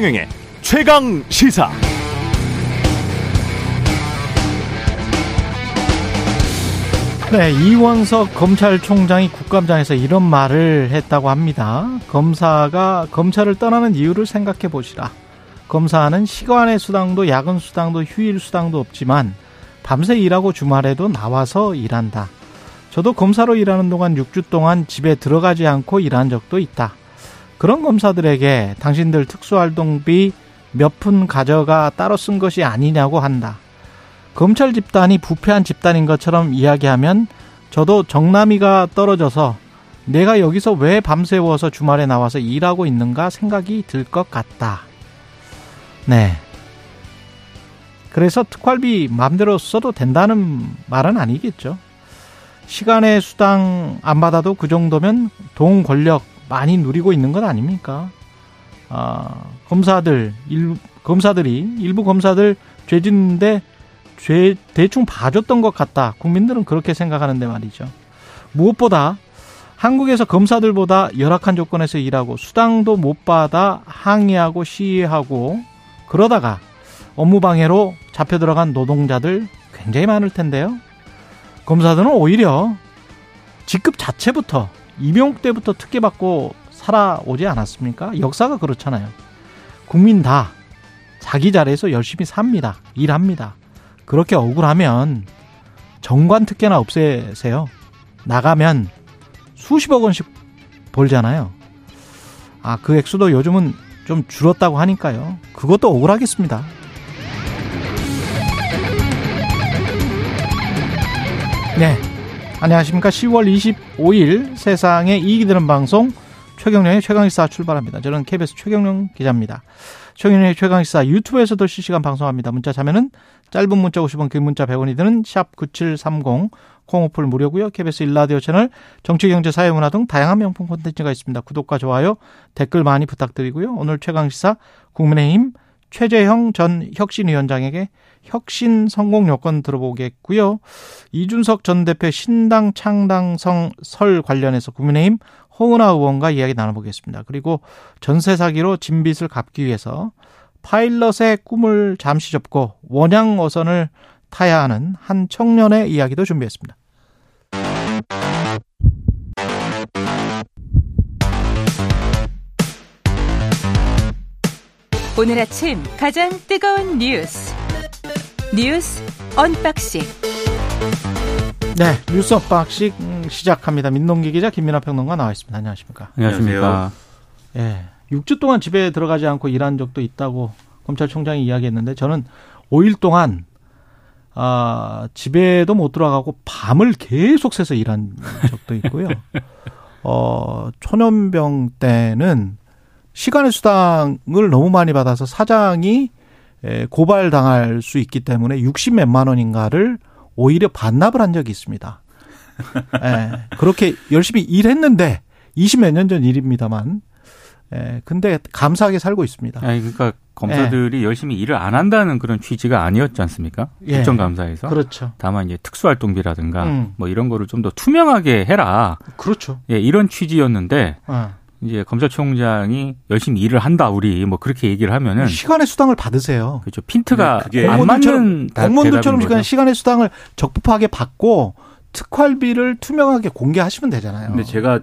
최경영의 최강 시사. 네, 이원석 검찰총장이 국감장에서 이런 말을 했다고 합니다. 검사가 검찰을 떠나는 이유를 생각해 보시라. 검사는 시간의 수당도 야근 수당도 휴일 수당도 없지만 밤새 일하고 주말에도 나와서 일한다. 저도 검사로 일하는 동안 6주 동안 집에 들어가지 않고 일한 적도 있다. 그런 검사들에게 당신들 특수활동비 몇 푼 가져가 따로 쓴 것이 아니냐고 한다. 검찰 집단이 부패한 집단인 것처럼 이야기하면 저도 정남이가 떨어져서 내가 여기서 왜 밤새워서 주말에 나와서 일하고 있는가 생각이 들 것 같다. 네. 그래서 특활비 마음대로 써도 된다는 말은 아니겠죠. 시간의 수당 안 받아도 그 정도면 돈 권력 많이 누리고 있는 것 아닙니까? 아, 검사들, 일, 검사들이, 일부 검사들 죄 짓는데 죄 대충 봐줬던 것 같다. 국민들은 그렇게 생각하는데 말이죠. 무엇보다 한국에서 검사들보다 열악한 조건에서 일하고 수당도 못 받아 항의하고 시위하고 그러다가 업무방해로 잡혀 들어간 노동자들 굉장히 많을 텐데요. 검사들은 오히려 직급 자체부터 임용 때부터 특혜받고 살아오지 않았습니까? 역사가 그렇잖아요. 국민 다 자기 자리에서 열심히 삽니다. 일합니다. 그렇게 억울하면 정관 특혜나 없애세요. 나가면 수십억 원씩 벌잖아요. 아, 그 액수도 요즘은 좀 줄었다고 하니까요. 그것도 억울하겠습니다. 네. 안녕하십니까. 10월 25일 세상에 이익이 되는 방송 최경령의 최강의사 출발합니다. 저는 KBS 최경령 기자입니다. 최경영의 최강시사 유튜브에서도 실시간 방송합니다. 문자 자면은 짧은 문자 50원, 긴 문자 100원이 드는 샵 9730, 콩오플 무료고요. KBS 일라디오 채널, 정치, 경제, 사회, 문화 등 다양한 명품 콘텐츠가 있습니다. 구독과 좋아요, 댓글 많이 부탁드리고요. 오늘 최강시사 국민의힘 최재형 전 혁신위원장에게 혁신 성공 요건 들어보겠고요. 이준석 전 대표 신당 창당성 설 관련해서 국민의힘 홍은아 의원과 이야기 나눠보겠습니다. 그리고 전세 사기로 진빚을 갚기 위해서 파일럿의 꿈을 잠시 접고 원양 어선을 타야 하는 한 청년의 이야기도 준비했습니다. 오늘 아침 가장 뜨거운 뉴스 뉴스 unboxing 네, 뉴스 unboxing 시작합니다. 민동기 기자 김민하 평론가 나와 있습니다. 안녕하십니까? 안녕하십니까? 예. 6주 동안 집에 들어가지 않고 일한 적도 있다고 검찰총장이 이야기했는데 저는 5일 동안 아, 집에도 못 들어가고 밤을 계속 새서 일한 적도 있고요. 어, 초년병 때는 시간의 수당을 너무 많이 받아서 사장이 고발당할 수 있기 때문에 60 몇만 원인가를 오히려 반납을 한 적이 있습니다. 예, 그렇게 열심히 일했는데 20몇 년 전 일입니다만. 예, 근데 감사하게 살고 있습니다. 아니, 그러니까 검사들이 예. 열심히 일을 안 한다는 그런 취지가 아니었지 않습니까? 예. 국정감사에서. 그렇죠. 다만 이제 특수활동비라든가 음. 뭐 이런 거를 좀 더 투명하게 해라. 그렇죠. 예, 이런 취지였는데 어. 이제 검찰총장이 열심히 일을 한다 우리 뭐 그렇게 얘기를 하면은 시간의 수당을 받으세요. 그렇죠. 핀트가 네, 안 맞는 공무원들처럼 시간 시간의 수당을 적법하게 받고 특활비를 투명하게 공개하시면 되잖아요. 근데 제가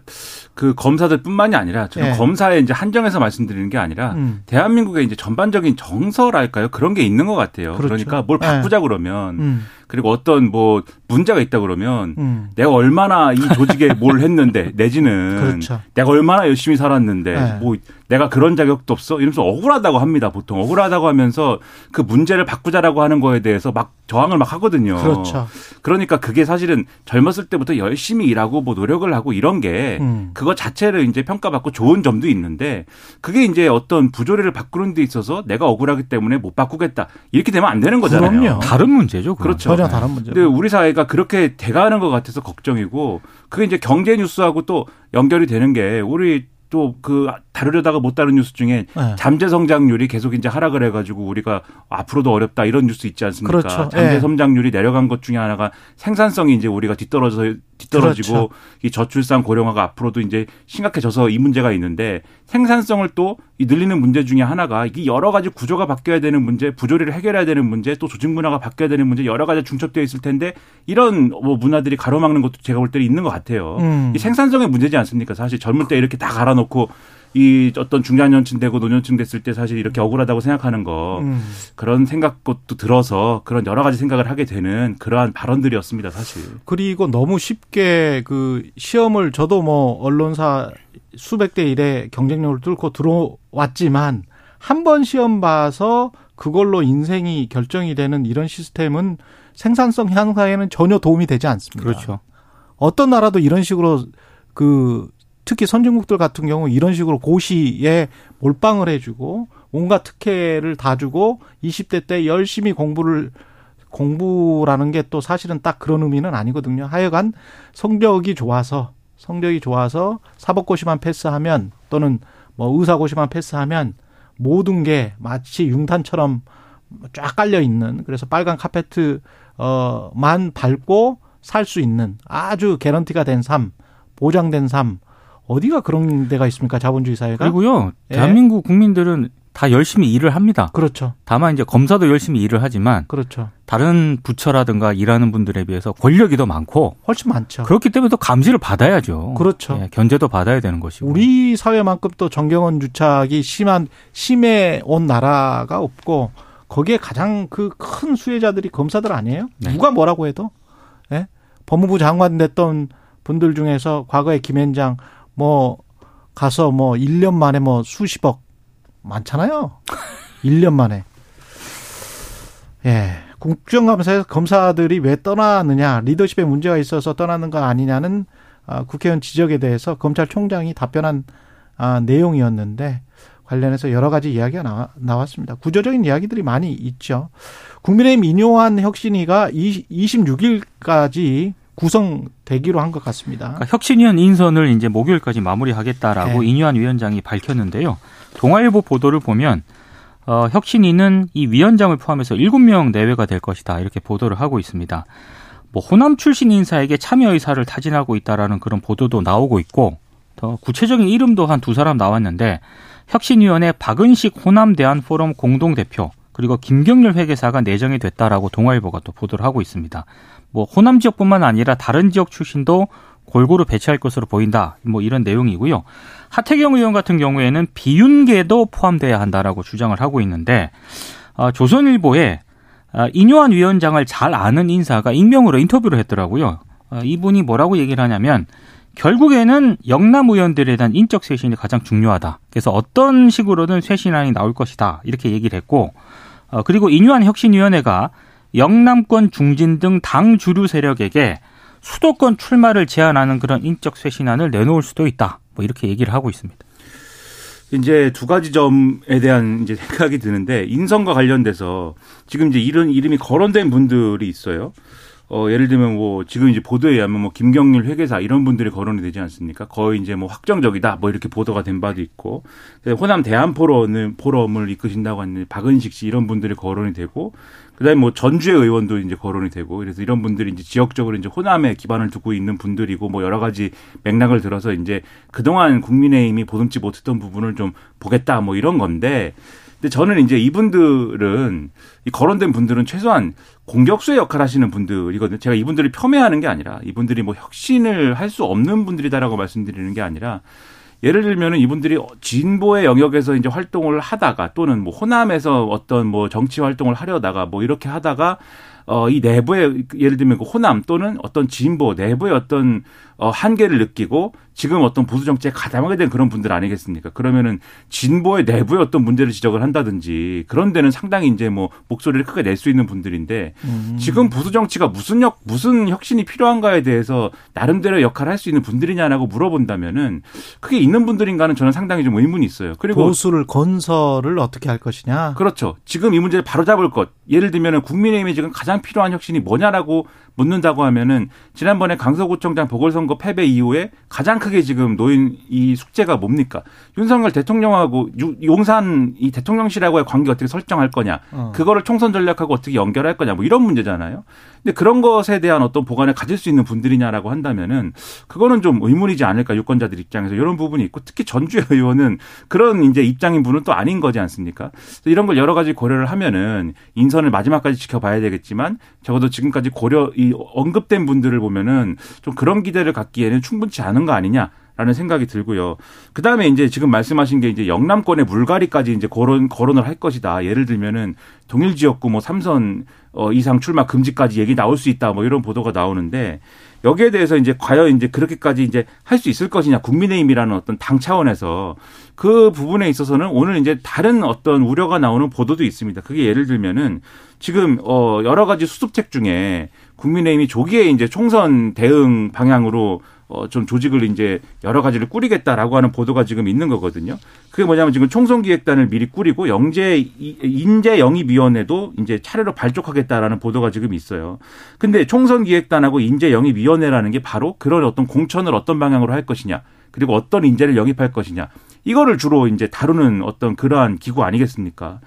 그 검사들뿐만이 아니라 저는 네. 검사에 이제 한정해서 말씀드리는 게 아니라 음. 대한민국의 이제 전반적인 정서랄까요 그런 게 있는 것 같아요. 그렇죠. 그러니까 뭘 바꾸자 네. 그러면 음. 그리고 어떤 뭐 문제가 있다 그러면 음. 내가 얼마나 이 조직에 뭘 했는데 내지는 그렇죠. 내가 얼마나 열심히 살았는데 네. 뭐 내가 그런 자격도 없어 이러면서 억울하다고 합니다 보통 억울하다고 하면서 그 문제를 바꾸자라고 하는 거에 대해서 막 저항을 막 하거든요. 그렇죠. 그러니까 그게 사실은 젊었을 때부터 열심히 일하고 뭐 노력을 하고 이런 게 음. 그거 자체를 이제 평가받고 좋은 점도 있는데 그게 이제 어떤 부조리를 바꾸는 데 있어서 내가 억울하기 때문에 못 바꾸겠다 이렇게 되면 안 되는 거잖아요. 그럼요. 다른 문제죠. 그건. 그렇죠. 전혀 다른 문제. 근데 우리 사회가 그렇게 돼가는 것 같아서 걱정이고 그게 이제 경제 뉴스하고 또 연결이 되는 게 우리 또 그 다루려다가 못 다룬 뉴스 중에 네. 잠재 성장률이 계속 이제 하락을 해가지고 우리가 앞으로도 어렵다 이런 뉴스 있지 않습니까? 그렇죠. 잠재 네. 성장률이 내려간 것 중에 하나가 생산성이 이제 우리가 뒤떨어져 뒤떨어지고 그렇죠. 이 저출산 고령화가 앞으로도 이제 심각해져서 이 문제가 있는데 생산성을 또 이 늘리는 문제 중에 하나가 이 여러 가지 구조가 바뀌어야 되는 문제, 부조리를 해결해야 되는 문제, 또 조직 문화가 바뀌어야 되는 문제 여러 가지 중첩되어 있을 텐데 이런 뭐 문화들이 가로막는 것도 제가 볼 때 있는 것 같아요. 음. 이 생산성의 문제지 않습니까? 사실 젊을 때 이렇게 다 갈아 놓고 이 어떤 중장년층 되고 노년층 됐을 때 사실 이렇게 억울하다고 생각하는 거 음. 그런 생각도 들어서 그런 여러 가지 생각을 하게 되는 그러한 발언들이었습니다 사실. 그리고 너무 쉽게 그 시험을 저도 뭐 언론사 수백 대 일의 경쟁력을 뚫고 들어왔지만 한 번 시험 봐서 그걸로 인생이 결정이 되는 이런 시스템은 생산성 향상에는 전혀 도움이 되지 않습니다. 그렇죠. 어떤 나라도 이런 식으로 그 특히 선진국들 같은 경우 이런 식으로 고시에 몰빵을 해주고 온갖 특혜를 다 주고 20대 때 열심히 공부를 공부라는 게 또 사실은 딱 그런 의미는 아니거든요. 하여간 성적이 좋아서 성적이 좋아서 사법고시만 패스하면 또는 뭐 의사고시만 패스하면 모든 게 마치 융탄처럼 쫙 깔려 있는 그래서 빨간 카페트 어만 밟고 살 수 있는 아주 개런티가 된 삶, 보장된 삶 어디가 그런 데가 있습니까? 자본주의 사회가. 그리고요. 예. 대한민국 국민들은 다 열심히 일을 합니다. 그렇죠. 다만 이제 검사도 열심히 일을 하지만 그렇죠. 다른 부처라든가 일하는 분들에 비해서 권력이 더 많고 훨씬 많죠. 그렇기 때문에 또 감시를 받아야죠. 그렇죠. 예, 견제도 받아야 되는 것이고. 우리 사회만큼 또 정경원 주착이 심한 심해 온 나라가 없고 거기에 가장 그 큰 수혜자들이 검사들 아니에요? 네. 누가 뭐라고 해도 예? 법무부 장관 됐던 분들 중에서 과거에 김현장 뭐 가서 뭐 1년 만에 뭐 수십억 많잖아요. 1년 만에. 예. 국정감사에서 검사들이 왜 떠나느냐, 리더십에 문제가 있어서 떠나는 거 아니냐는 아, 국회의원 지적에 대해서 검찰총장이 답변한 아, 내용이었는데 관련해서 여러 가지 이야기가 나왔습니다. 구조적인 이야기들이 많이 있죠. 국민의힘 인요한 혁신위가 26일까지 구성되기로 한 것 같습니다. 그러니까 혁신위원 인선을 이제 목요일까지 마무리하겠다라고 네. 인유한 위원장이 밝혔는데요. 동아일보 보도를 보면 어, 혁신위는 이 위원장을 포함해서 7명 내외가 될 것이다 이렇게 보도를 하고 있습니다. 뭐 호남 출신 인사에게 참여 의사를 타진하고 있다라는 그런 보도도 나오고 있고 더 구체적인 이름도 한 두 사람 나왔는데 혁신위원회 박은식 호남 대한 포럼 공동 대표 그리고 김경률 회계사가 내정이 됐다라고 동아일보가 또 보도를 하고 있습니다. 뭐 호남 지역뿐만 아니라 다른 지역 출신도 골고루 배치할 것으로 보인다. 뭐 이런 내용이고요. 하태경 의원 같은 경우에는 비윤계도 포함돼야 한다라고 주장을 하고 있는데 어, 조선일보에 어, 인요한 위원장을 잘 아는 인사가 익명으로 인터뷰를 했더라고요. 어, 이분이 뭐라고 얘기를 하냐면 결국에는 영남 의원들에 대한 인적 쇄신이 가장 중요하다. 그래서 어떤 식으로든 쇄신안이 나올 것이다. 이렇게 얘기를 했고 어, 그리고 인유한 혁신위원회가 영남권 중진 등 당 주류 세력에게 수도권 출마를 제한하는 그런 인적 쇄신안을 내놓을 수도 있다. 뭐 이렇게 얘기를 하고 있습니다. 이제 두 가지 점에 대한 이제 생각이 드는데 인선과 관련돼서 지금 이제 이런 이름이 거론된 분들이 있어요. 어, 예를 들면 뭐 지금 이제 보도에 의하면 뭐 김경률 회계사 이런 분들이 거론이 되지 않습니까? 거의 이제 뭐 확정적이다. 뭐 이렇게 보도가 된 바도 있고. 호남 대한 포럼을 포럼을 이끄신다고 하는 박은식 씨 이런 분들이 거론이 되고. 그다음에 뭐 전주의 의원도 이제 거론이 되고. 그래서 이런 분들이 이제 지역적으로 이제 호남에 기반을 두고 있는 분들이고 뭐 여러 가지 맥락을 들어서 이제 그동안 국민의힘이 보듬지 못했던 부분을 좀 보겠다 뭐 이런 건데 근데 저는 이제 이분들은 이 거론된 분들은 최소한 공격수의 역할 하시는 분들이거든요. 제가 이분들을 폄훼하는 게 아니라 이분들이 뭐 혁신을 할 수 없는 분들이다라고 말씀드리는 게 아니라 예를 들면은 이분들이 진보의 영역에서 이제 활동을 하다가 또는 뭐 호남에서 어떤 뭐 정치 활동을 하려다가 뭐 이렇게 하다가 어, 이 내부의 예를 들면 그 호남 또는 어떤 진보 내부의 어떤 어, 한계를 느끼고 지금 어떤 보수 정치에 가담하게 된 그런 분들 아니겠습니까? 그러면은 진보의 내부의 어떤 문제를 지적을 한다든지 그런 데는 상당히 이제 뭐 목소리를 크게 낼 수 있는 분들인데 음. 지금 보수 정치가 무슨 역 무슨 혁신이 필요한가에 대해서 나름대로 역할을 할 수 있는 분들이냐라고 물어본다면은 그게 있는 분들인가는 저는 상당히 좀 의문이 있어요. 그리고 보수를 건설을 어떻게 할 것이냐? 그렇죠. 지금 이 문제를 바로잡을 것. 예를 들면은 국민의힘이 지금 가장 가장 필요한 혁신이 뭐냐라고 묻는다고 하면은 지난번에 강서구청장 보궐선거 패배 이후에 가장 크게 지금 놓인 이 숙제가 뭡니까? 윤석열 대통령하고 용산 이 대통령실하고의 관계 어떻게 설정할 거냐? 어. 그거를 총선 전략하고 어떻게 연결할 거냐? 뭐 이런 문제잖아요. 근데 그런 것에 대한 어떤 보관을 가질 수 있는 분들이냐라고 한다면은 그거는 좀 의문이지 않을까 유권자들 입장에서 이런 부분이 있고 특히 전주의 의원은 그런 이제 입장인 분은 또 아닌 거지 않습니까? 이런 걸 여러 가지 고려를 하면은 인선을 마지막까지 지켜봐야 되겠지만 적어도 지금까지 고려 이 언급된 분들을 보면은 좀 그런 기대를 갖기에는 충분치 않은 거 아니냐. 라는 생각이 들고요. 그 다음에 이제 지금 말씀하신 게 이제 영남권의 물갈이까지 이제 거론, 거론을 할 것이다. 예를 들면은 동일 지역구 뭐 삼선 어, 이상 출마 금지까지 얘기 나올 수 있다. 뭐 이런 보도가 나오는데 여기에 대해서 이제 과연 이제 그렇게까지 이제 할 수 있을 것이냐. 국민의힘이라는 어떤 당 차원에서 그 부분에 있어서는 오늘 이제 다른 어떤 우려가 나오는 보도도 있습니다. 그게 예를 들면은 지금 어 여러 가지 수습책 중에 국민의힘이 조기에 이제 총선 대응 방향으로 어, 좀 조직을 이제 여러 가지를 꾸리겠다라고 하는 보도가 지금 있는 거거든요. 그게 뭐냐면 지금 총선기획단을 미리 꾸리고 영재, 인재 영입위원회도 이제 차례로 발족하겠다라는 보도가 지금 있어요. 근데 총선기획단하고 인재 영입위원회라는 게 바로 그런 어떤 공천을 어떤 방향으로 할 것이냐. 그리고 어떤 인재를 영입할 것이냐. 이거를 주로 이제 다루는 어떤 그러한 기구 아니겠습니까?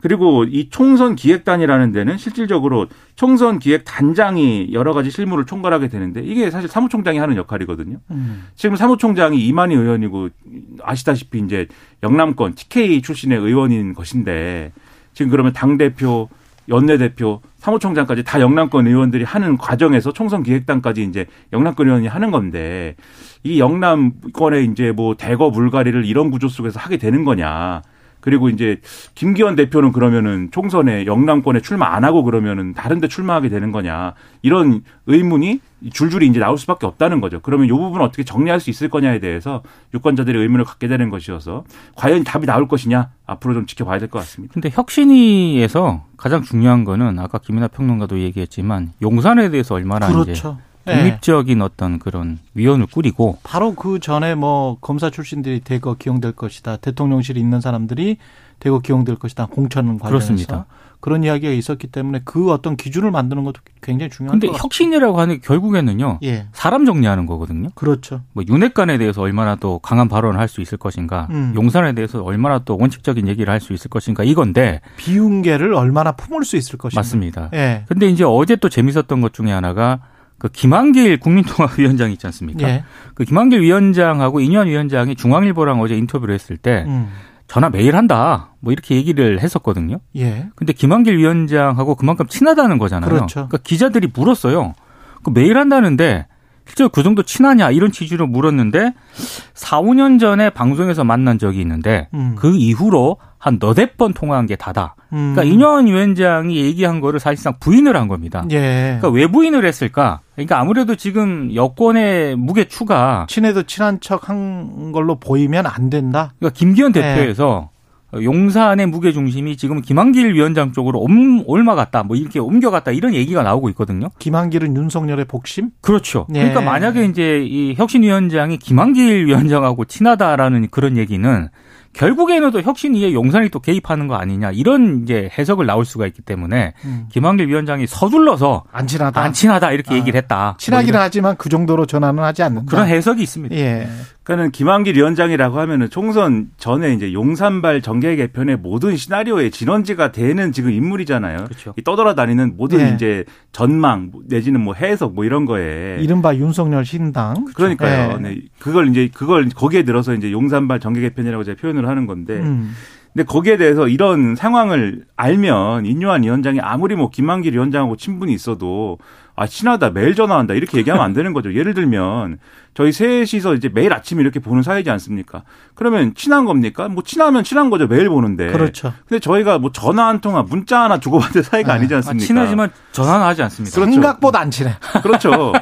그리고 이 총선 기획단이라는 데는 실질적으로 총선 기획 단장이 여러 가지 실무를 총괄하게 되는데 이게 사실 사무총장이 하는 역할이거든요. 음. 지금 사무총장이 이만희 의원이고 아시다시피 이제 영남권 TK 출신의 의원인 것인데 지금 그러면 당 대표, 연내 대표, 사무총장까지 다 영남권 의원들이 하는 과정에서 총선 기획단까지 이제 영남권 의원이 하는 건데 이 영남권의 이제 뭐 대거 물갈이를 이런 구조 속에서 하게 되는 거냐. 그리고 이제 김기현 대표는 그러면은 총선에 영남권에 출마 안 하고 그러면은 다른 데 출마하게 되는 거냐. 이런 의문이 줄줄이 이제 나올 수밖에 없다는 거죠. 그러면 이 부분 을 어떻게 정리할 수 있을 거냐에 대해서 유권자들이 의문을 갖게 되는 것이어서 과연 답이 나올 것이냐 앞으로 좀 지켜봐야 될 것 같습니다. 근데 혁신위에서 가장 중요한 거는 아까 김이나 평론가도 얘기했지만 용산에 대해서 얼마나 그렇죠. 이제 독립적인 네. 어떤 그런 위원을 꾸리고 바로 그 전에 뭐 검사 출신들이 대거 기용될 것이다. 대통령실에 있는 사람들이 대거 기용될 것이다. 공천 관련해서 그렇습니다. 그런 이야기가 있었기 때문에 그 어떤 기준을 만드는 것도 굉장히 중요한 근데 혁신이라고 하는 게 결국에는요. 예. 사람 정리하는 거거든요. 그렇죠. 뭐 윤핵관에 대해서 얼마나 또 강한 발언을 할 수 있을 것인가. 음. 용산에 대해서 얼마나 또 원칙적인 얘기를 할 수 있을 것인가 이건데 비운계를 얼마나 품을 수 있을 것인가. 맞습니다. 예. 근데 이제 어제 또 재밌었던 것 중에 하나가 그 김한길 국민통합위원장 있지 않습니까? 예. 그 김한길 위원장하고 이현 위원장이 중앙일보랑 어제 인터뷰를 했을 때 음. 전화 매일 한다. 뭐 이렇게 얘기를 했었거든요. 예. 근데 김한길 위원장하고 그만큼 친하다는 거잖아요. 그렇죠. 그러니까 기자들이 물었어요. 그 매일 한다는데 실제로 그 정도 친하냐 이런 취지로 물었는데 4, 5년 전에 방송에서 만난 적이 있는데 음. 그 이후로 한 너댓 번 통화한 게 다다. 음. 그러니까 이현 위원장이 얘기한 거를 사실상 부인을 한 겁니다. 예. 그러니까 왜 부인을 했을까? 그러니까 아무래도 지금 여권의 무게 추가 친해도 친한 척한 걸로 보이면 안 된다. 그러니까 김기현 예. 대표에서 용산의 무게 중심이 지금 김한길 위원장 쪽으로 옴, 올마갔다, 뭐 이렇게 옮겨갔다 이런 얘기가 나오고 있거든요. 김한길은 윤석열의 복심? 그렇죠. 네. 그러니까 만약에 이제 이 혁신위원장이 김한길 위원장하고 친하다라는 그런 얘기는 결국에는 또 혁신위에 용산이 또 개입하는 거 아니냐 이런 이제 해석을 나올 수가 있기 때문에 음. 김한길 위원장이 서둘러서 안 친하다, 안 친하다 이렇게 아, 얘기를 했다. 친하기는 뭐 하지만 그 정도로 전화는 하지 않는다. 그런 해석이 있습니다. 예. 그러니까는 김한길 위원장이라고 하면은 총선 전에 이제 용산발 정계 개편의 모든 시나리오의 진원지가 되는 지금 인물이잖아요. 그렇죠. 떠돌아다니는 모든 예. 이제 전망 내지는 뭐 해석 뭐 이런 거에 이른바 윤석열 신당. 그러니까요. 예. 네. 그걸 이제 그걸 거기에 들어서 이제 용산발 정계 개편이라고 제가 표현을 하는 건데. 음. 근데 거기에 대해서 이런 상황을 알면 인요한 위원장이 아무리 뭐 김한길 위원장하고 친분이 있어도 아 친하다 매일 전화한다 이렇게 얘기하면 안 되는 거죠. 예를 들면 저희 셋이서 이제 매일 아침 이렇게 보는 사이지 않습니까? 그러면 친한 겁니까? 뭐 친하면 친한 거죠. 매일 보는데. 그렇죠. 근데 저희가 뭐 전화 한 통화, 문자 하나 주고받을 사이가 네. 아니지 않습니까? 아, 친하지만 전화는 하지 않습니다. 그렇죠. 생각보다 안 친해. 그렇죠.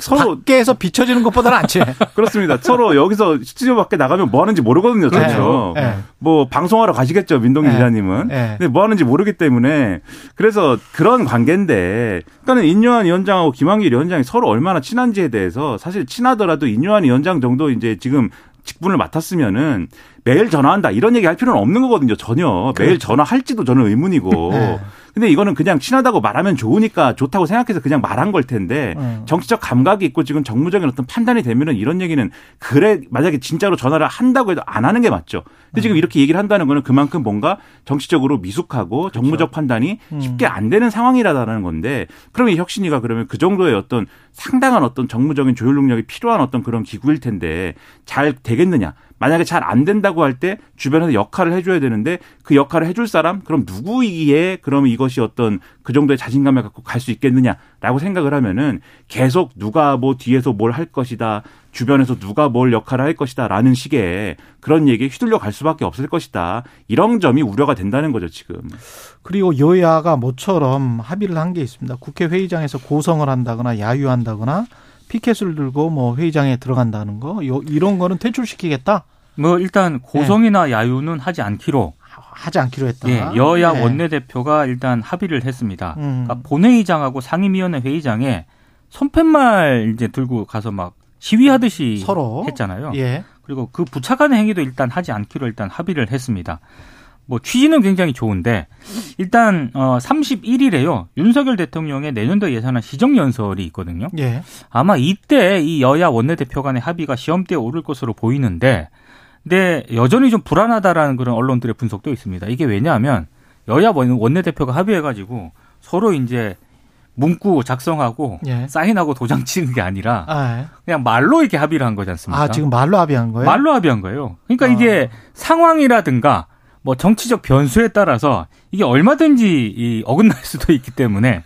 서로 밖에서 비춰지는 것보다는 안 친해. 그렇습니다. 서로 여기서 스튜디오 밖에 나가면 뭐 하는지 모르거든요. 그렇죠. 네. 네. 뭐 방송하러 가시겠죠. 민동 네. 기자님은. 네. 근데 뭐 하는지 모르기 때문에 그래서 그런 관계인데 그러니까는 인요한 위원장하고 김한길 위원장이 서로 얼마나 친한지에 대해서 사실 친하더라도 인요한 위원장 정도 이제 지금 직분을 맡았으면은 매일 전화한다 이런 얘기 할 필요는 없는 거거든요. 전혀 그렇죠. 매일 전화할지도 저는 의문이고. 네. 근데 이거는 그냥 친하다고 말하면 좋으니까 좋다고 생각해서 그냥 말한 걸 텐데 음. 정치적 감각이 있고 지금 정무적인 어떤 판단이 되면은 이런 얘기는 그래 만약에 진짜로 전화를 한다고 해도 안 하는 게 맞죠. 근데 음. 지금 이렇게 얘기를 한다는 거는 그만큼 뭔가 정치적으로 미숙하고 그렇죠. 정무적 판단이 음. 쉽게 안 되는 상황이라는 건데 그러면 혁신이가 그러면 그 정도의 어떤 상당한 어떤 정무적인 조율 능력이 필요한 어떤 그런 기구일 텐데 잘 되겠느냐? 만약에 잘 안 된다고 할 때 주변에서 역할을 해줘야 되는데 그 역할을 해줄 사람 그럼 누구이기에 그러면 이것이 어떤 그 정도의 자신감을 갖고 갈 수 있겠느냐라고 생각을 하면은 계속 누가 뭐 뒤에서 뭘 할 것이다 주변에서 누가 뭘 역할을 할 것이다라는 식의 그런 얘기에 휘둘려 갈 수밖에 없을 것이다 이런 점이 우려가 된다는 거죠 지금. 그리고 여야가 모처럼 합의를 한 게 있습니다. 국회 회의장에서 고성을 한다거나 야유한다거나 피켓을 들고 뭐 회의장에 들어간다는 거 이런 거는 퇴출시키겠다. 뭐 일단 고성이나 네. 야유는 하지 않기로 하지 않기로 했다. 예, 여야 네. 원내대표가 일단 합의를 했습니다. 음. 그러니까 본회의장하고 상임위원회 회의장에 손팻말 이제 들고 가서 막 시위하듯이 서로 했잖아요. 예. 그리고 그 부착하는 행위도 일단 하지 않기로 일단 합의를 했습니다. 뭐 취지는 굉장히 좋은데 일단 어 31일에요. 윤석열 대통령의 내년도 예산안 시정 연설이 있거든요. 예. 아마 이때 이 여야 원내대표 간의 합의가 시험대에 오를 것으로 보이는데 근데 여전히 좀 불안하다라는 그런 언론들의 분석도 있습니다. 이게 왜냐하면 여야 원내대표가 합의해가지고 서로 이제 문구 작성하고 예. 사인하고 도장 찍은 게 아니라 아, 예. 그냥 말로 이렇게 합의를 한 거지 않습니까? 아 지금 말로 합의한 거예요? 말로 합의한 거예요. 그러니까 아. 이게 상황이라든가 뭐 정치적 변수에 따라서 이게 얼마든지 이 어긋날 수도 있기 때문에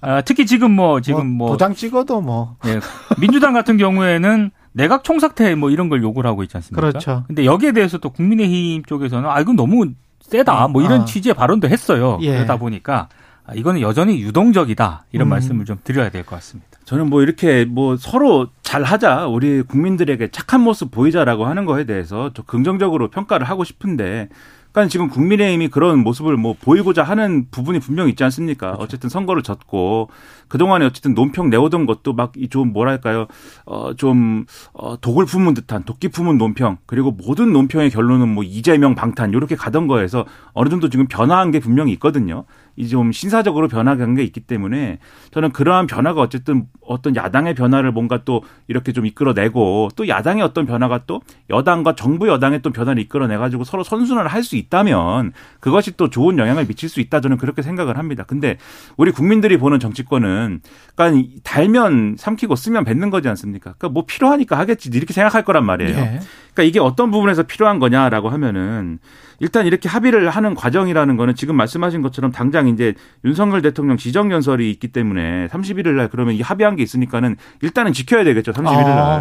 아, 특히 지금 뭐 지금 뭐, 뭐 도장 찍어도 뭐 예, 민주당 같은 경우에는 내각 총사퇴 뭐 이런 걸 요구를 하고 있지 않습니까? 그렇죠. 근데 여기에 대해서 또 국민의힘 쪽에서는 아 이건 너무 세다 뭐 이런 아. 취지의 발언도 했어요. 예. 그러다 보니까 아, 이거는 여전히 유동적이다 이런 음. 말씀을 좀 드려야 될 것 같습니다. 저는 뭐 이렇게 뭐 서로 잘 하자 우리 국민들에게 착한 모습 보이자라고 하는 거에 대해서 좀 긍정적으로 평가를 하고 싶은데 그러니까 지금 국민의힘이 그런 모습을 뭐 보이고자 하는 부분이 분명히 있지 않습니까? 그렇죠. 어쨌든 선거를 졌고 그동안에 어쨌든 논평 내오던 것도 막좀 뭐랄까요? 어 좀 어, 독을 품은 듯한 도끼 품은 논평 그리고 모든 논평의 결론은 뭐 이재명 방탄 이렇게 가던 거에서 어느 정도 지금 변화한 게 분명히 있거든요. 이좀 신사적으로 변화한 게 있기 때문에 저는 그러한 변화가 어쨌든 어떤 야당의 변화를 뭔가 또 이렇게 좀 이끌어내고 또 야당의 어떤 변화가 또 여당과 정부 여당의 또 변화를 이끌어내 가지고 서로 선순환을 할 수 있다면 그것이 또 좋은 영향을 미칠 수 있다 저는 그렇게 생각을 합니다. 근데 우리 국민들이 보는 정치권은 그러니까 달면 삼키고 쓰면 뱉는 거지 않습니까? 그러니까 뭐 필요하니까 하겠지 이렇게 생각할 거란 말이에요. 네. 그러니까 이게 어떤 부분에서 필요한 거냐라고 하면은 일단 이렇게 합의를 하는 과정이라는 거는 지금 말씀하신 것처럼 당장 이제 윤석열 대통령 지정 연설이 있기 때문에 31일 날 그러면 이 합의한 게 있으니까는 일단은 지켜야 되겠죠. 31일 날. 아,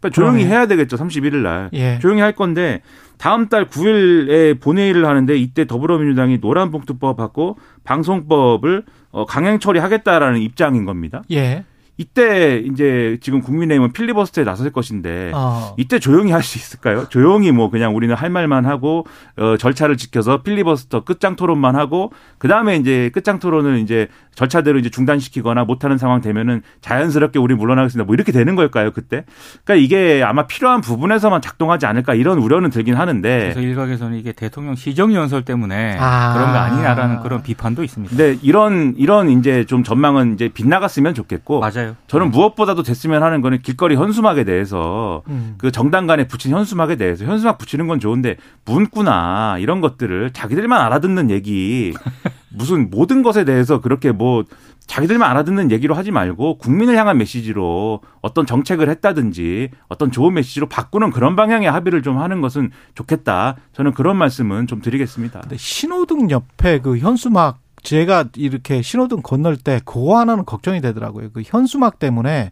그러니까 조용히 해야 되겠죠. 31일 날. 예. 조용히 할 건데 다음 달 9일에 본회의를 하는데 이때 더불어민주당이 노란봉투법 받고 방송법을 어, 강행 처리하겠다라는 입장인 겁니다. 예. 이때 이제 지금 국민의힘은 필리버스터에 나설 것인데 어. 이때 조용히 할 수 있을까요? 조용히 뭐 그냥 우리는 할 말만 하고 어 절차를 지켜서 필리버스터 끝장 토론만 하고 그다음에 이제 끝장 토론을 이제 절차대로 이제 중단시키거나 못하는 상황 되면은 자연스럽게 우리 물러나겠습니다. 뭐 이렇게 되는 걸까요, 그때? 그러니까 이게 아마 필요한 부분에서만 작동하지 않을까 이런 우려는 들긴 하는데 그래서 일각에서는 이게 대통령 시정 연설 때문에 아. 그런 거 아니냐라는 그런 비판도 있습니다. 네, 이런 이런 이제 좀 전망은 이제 빗나갔으면 좋겠고 맞아요. 맞아요. 저는 무엇보다도 됐으면 하는 거는 길거리 현수막에 대해서 음. 그 정당 간에 붙인 현수막에 대해서 현수막 붙이는 건 좋은데 문구나 이런 것들을 자기들만 알아듣는 얘기 무슨 모든 것에 대해서 그렇게 뭐 자기들만 알아듣는 얘기로 하지 말고 국민을 향한 메시지로 어떤 정책을 했다든지 어떤 좋은 메시지로 바꾸는 그런 방향의 합의를 좀 하는 것은 좋겠다. 저는 그런 말씀은 좀 드리겠습니다. 근데 신호등 옆에 그 현수막 제가 이렇게 신호등 건널 때 그거 하나는 걱정이 되더라고요. 그 현수막 때문에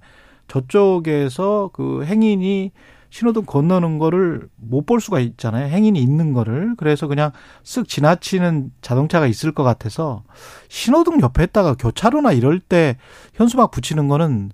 저쪽에서 그 행인이 신호등 건너는 거를 못 볼 수가 있잖아요. 행인이 있는 거를. 그래서 그냥 쓱 지나치는 자동차가 있을 것 같아서 신호등 옆에다가 교차로나 이럴 때 현수막 붙이는 거는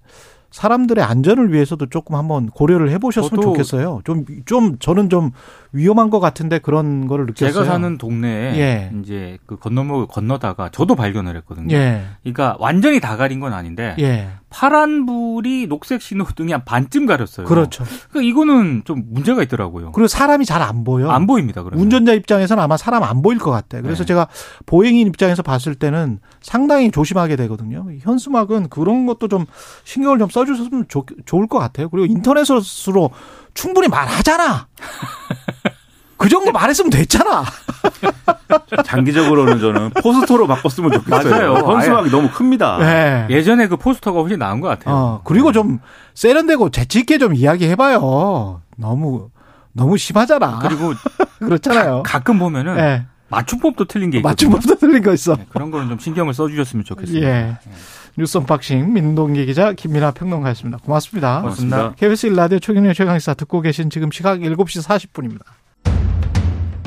사람들의 안전을 위해서도 조금 한번 고려를 해보셨으면 좋겠어요. 좀, 좀, 저는 좀 위험한 것 같은데 그런 거를 느꼈어요. 제가 사는 동네에 예. 이제 그 건너목을 건너다가 저도 발견을 했거든요. 예. 그러니까 완전히 다 가린 건 아닌데 예. 파란불이 녹색 신호등이 한 반쯤 가렸어요. 그렇죠. 그러니까 이거는 좀 문제가 있더라고요. 그리고 사람이 잘 안 보여. 안 보입니다. 그러면. 운전자 입장에서는 아마 사람 안 보일 것 같아요. 그래서 네. 제가 보행인 입장에서 봤을 때는 상당히 조심하게 되거든요. 현수막은 그런 것도 좀 신경을 좀 써주셨으면 좋, 좋을 것 같아요. 그리고 인터넷으로 충분히 말하잖아. 그 정도 말했으면 됐잖아. 장기적으로는 저는 포스터로 바꿨으면 좋겠어요. 맞아요. 현수막이 너무 큽니다. 네. 예전에 그 포스터가 훨씬 나은 것 같아요. 어, 그리고 좀 세련되고 재치 있게 좀 이야기해봐요. 너무 너무 심하잖아. 그리고 그렇잖아요. 가, 끔 보면은 네. 맞춤법도 틀린 게 있거든요. 맞춤법도 틀린 거 있어. 네, 그런 거는 좀 신경을 써주셨으면 좋겠습니다. 예. 네. 뉴스 unboxing 민동기 기자 김민하 평론가였습니다. 고맙습니다. 고맙습니다. KBS 1라디오 최경영 최강시사 듣고 계신 지금 시각 7시 40분입니다.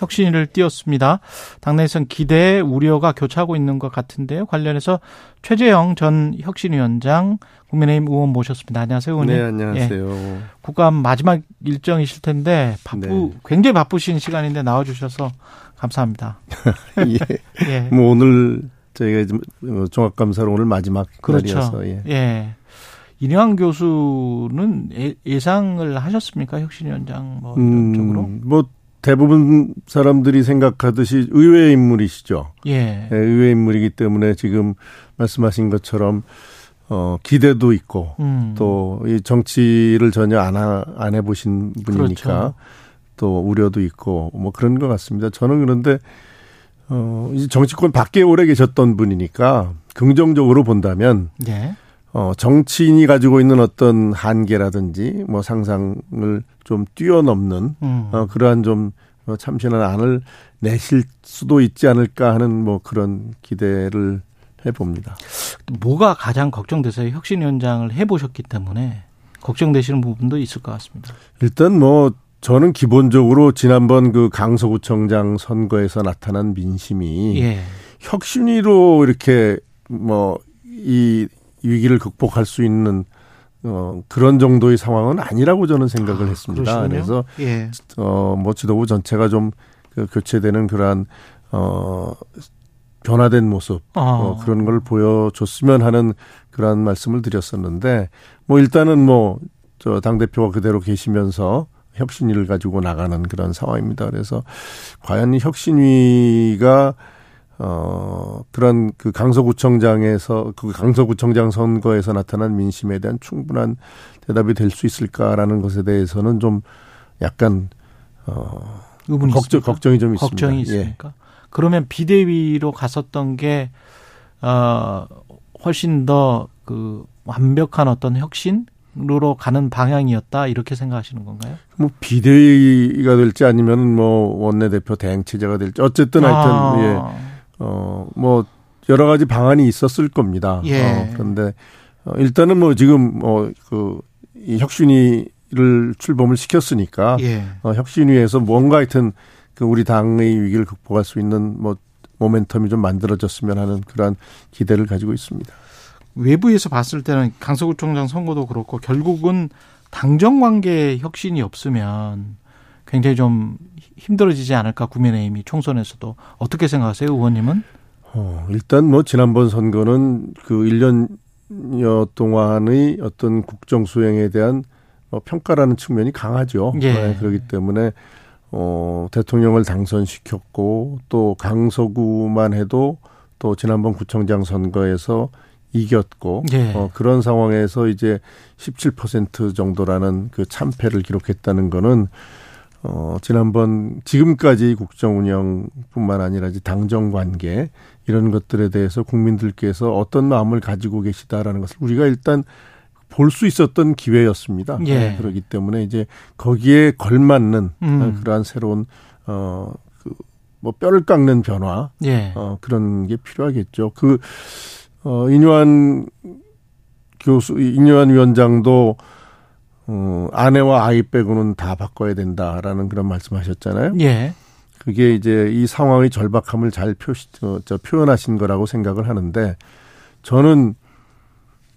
혁신을 띄웠습니다. 당내에선 기대, 우려가 교차하고 있는 것 같은데요. 관련해서 최재형 전 혁신위원장 국민의힘 의원 모셨습니다. 안녕하세요, 의원님. 네, 안녕하세요. 예. 국감 마지막 일정이실 텐데 바쁘 네. 굉장히 바쁘신 시간인데 나와주셔서 감사합니다. 예. 예. 뭐 오늘 저희가 뭐 종합감사로 오늘 마지막 그렇죠. 날이어서 예. 예. 이영환 교수는 예상을 하셨습니까 혁신위원장 뭐 이런 음, 쪽으로? 뭐 대부분 사람들이 생각하듯이 의외의 인물이시죠. 예. 예 의외의 인물이기 때문에 지금 말씀하신 것처럼 어 기대도 있고 음. 또이 정치를 전혀 안, 안 해보신 분이니까 그렇죠. 또 우려도 있고 뭐 그런 것 같습니다. 저는 그런데 어 이제 정치권 밖에 오래 계셨던 분이니까 긍정적으로 본다면 예. 어 정치인이 가지고 있는 어떤 한계라든지 뭐 상상을 좀 뛰어넘는 음. 어, 그러한 좀 어, 참신한 안을 내실 수도 있지 않을까 하는 뭐 그런 기대를 해봅니다. 뭐가 가장 걱정돼서요? 혁신위원장을 해보셨기 때문에 걱정되시는 부분도 있을 것 같습니다. 일단 뭐 저는 기본적으로 지난번 그 강서구청장 선거에서 나타난 민심이 예. 혁신위로 이렇게 뭐이 위기를 극복할 수 있는 어, 그런 정도의 상황은 아니라고 저는 생각을 아, 했습니다. 그러시군요? 그래서, 예. 어, 뭐 지도부 전체가 좀 그 교체되는 그러한, 어, 변화된 모습, 아. 어, 그런 걸 보여줬으면 하는 그러한 말씀을 드렸었는데, 뭐 일단은 뭐, 저, 당 대표가 그대로 계시면서 혁신위를 가지고 나가는 그런 상황입니다. 그래서 과연 혁신위가 어, 그런 그 강서구청장에서 그 강서구청장 선거에서 나타난 민심에 대한 충분한 대답이 될 수 있을까라는 것에 대해서는 좀 약간 어 의문이 걱정 있습니까? 걱정이 좀 있습니다. 걱정이 예. 있습니까? 예. 그러면 비대위로 갔었던 게 어, 훨씬 더 그 완벽한 어떤 혁신 으로 가는 방향이었다 이렇게 생각하시는 건가요? 뭐 비대위가 될지 아니면 뭐 원내대표 대행 체제가 될지 어쨌든 하여튼 아. 예. 어, 뭐, 여러 가지 방안이 있었을 겁니다. 예. 어, 그런데, 어, 일단은 뭐 지금, 어, 그, 이 혁신위를 출범을 시켰으니까, 예. 어, 혁신위에서 뭔가 하여튼 그 우리 당의 위기를 극복할 수 있는 뭐, 모멘텀이 좀 만들어졌으면 하는 그러한 기대를 가지고 있습니다. 외부에서 봤을 때는 강서구청장 선거도 그렇고 결국은 당정 관계 혁신이 없으면 굉장히 좀 힘들어지지 않을까 국민의힘이 총선에서도 어떻게 생각하세요, 의원님은? 어, 일단 뭐 지난번 선거는 그 1년여 동안의 어떤 국정 수행에 대한 어, 평가라는 측면이 강하죠. 예. 네, 그렇기 때문에 어, 대통령을 당선시켰고 또 강서구만 해도 또 지난번 구청장 선거에서 이겼고 예. 어, 그런 상황에서 이제 17% 정도라는 그 참패를 기록했다는 거는 어, 지난번 지금까지 국정 운영뿐만 아니라 이제 당정 관계 이런 것들에 대해서 국민들께서 어떤 마음을 가지고 계시다라는 것을 우리가 일단 볼 수 있었던 기회였습니다. 예. 네, 그렇기 때문에 이제 거기에 걸맞는 음. 그러한 새로운 어, 그, 뭐 뼈를 깎는 변화 예. 어, 그런 게 필요하겠죠. 그 어, 인유한 교수, 인유한 위원장도 어, 아내와 아이 빼고는 다 바꿔야 된다라는 그런 말씀하셨잖아요. 예. 그게 이제 이 상황의 절박함을 잘 표, 어, 저, 표현하신 거라고 생각을 하는데 저는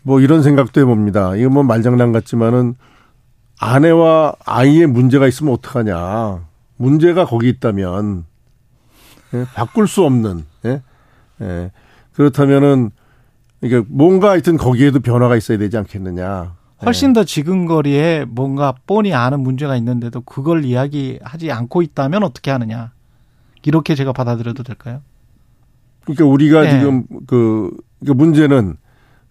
뭐 이런 생각도 해봅니다. 이거 뭐 말장난 같지만은 아내와 아이의 문제가 있으면 어떡하냐. 문제가 거기 있다면 예? 바꿀 수 없는 예? 예. 그렇다면은 이게 뭔가 하여튼 거기에도 변화가 있어야 되지 않겠느냐. 훨씬 예. 더 지근거리에 뭔가 뻔히 아는 문제가 있는데도 그걸 이야기하지 않고 있다면 어떻게 하느냐. 이렇게 제가 받아들여도 될까요? 그러니까 우리가 네. 지금 그, 그 문제는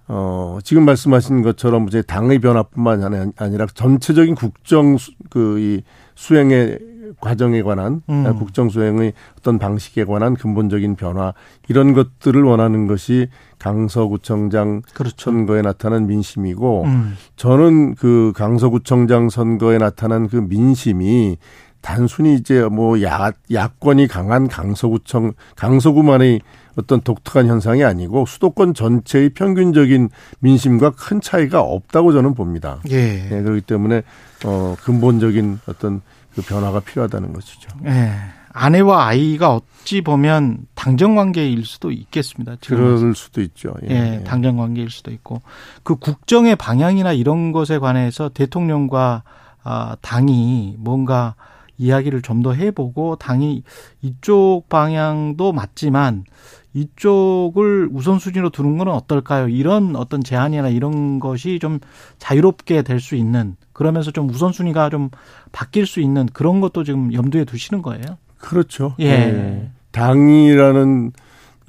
어, 지금 말씀하신 것처럼 이제 당의 변화뿐만 아니라 전체적인 국정 그 이 수행의 과정에 관한 음. 국정 수행의 어떤 방식에 관한 근본적인 변화 이런 것들을 원하는 것이 강서구청장 그렇죠. 선거에 나타난 민심이고 음. 저는 그 강서구청장 선거에 나타난 그 민심이 단순히 이제 뭐 야, 야권이 강한 강서구청 강서구만의 어떤 독특한 현상이 아니고 수도권 전체의 평균적인 민심과 큰 차이가 없다고 저는 봅니다. 예. 네, 그렇기 때문에 어 근본적인 어떤 그 변화가 필요하다는 것이죠. 예. 아내와 아이가 어찌 보면 당정 관계일 수도 있겠습니다. 그럴 수도 있죠. 예, 예, 당정 관계일 수도 있고 그 국정의 방향이나 이런 것에 관해서 대통령과 아, 당이 뭔가 이야기를 좀 더 해보고 당이 이쪽 방향도 맞지만 이쪽을 우선순위로 두는 건 어떨까요? 이런 어떤 제안이나 이런 것이 좀 자유롭게 될 수 있는 그러면서 좀 우선순위가 좀 바뀔 수 있는 그런 것도 지금 염두에 두시는 거예요? 그렇죠. 예. 네. 당이라는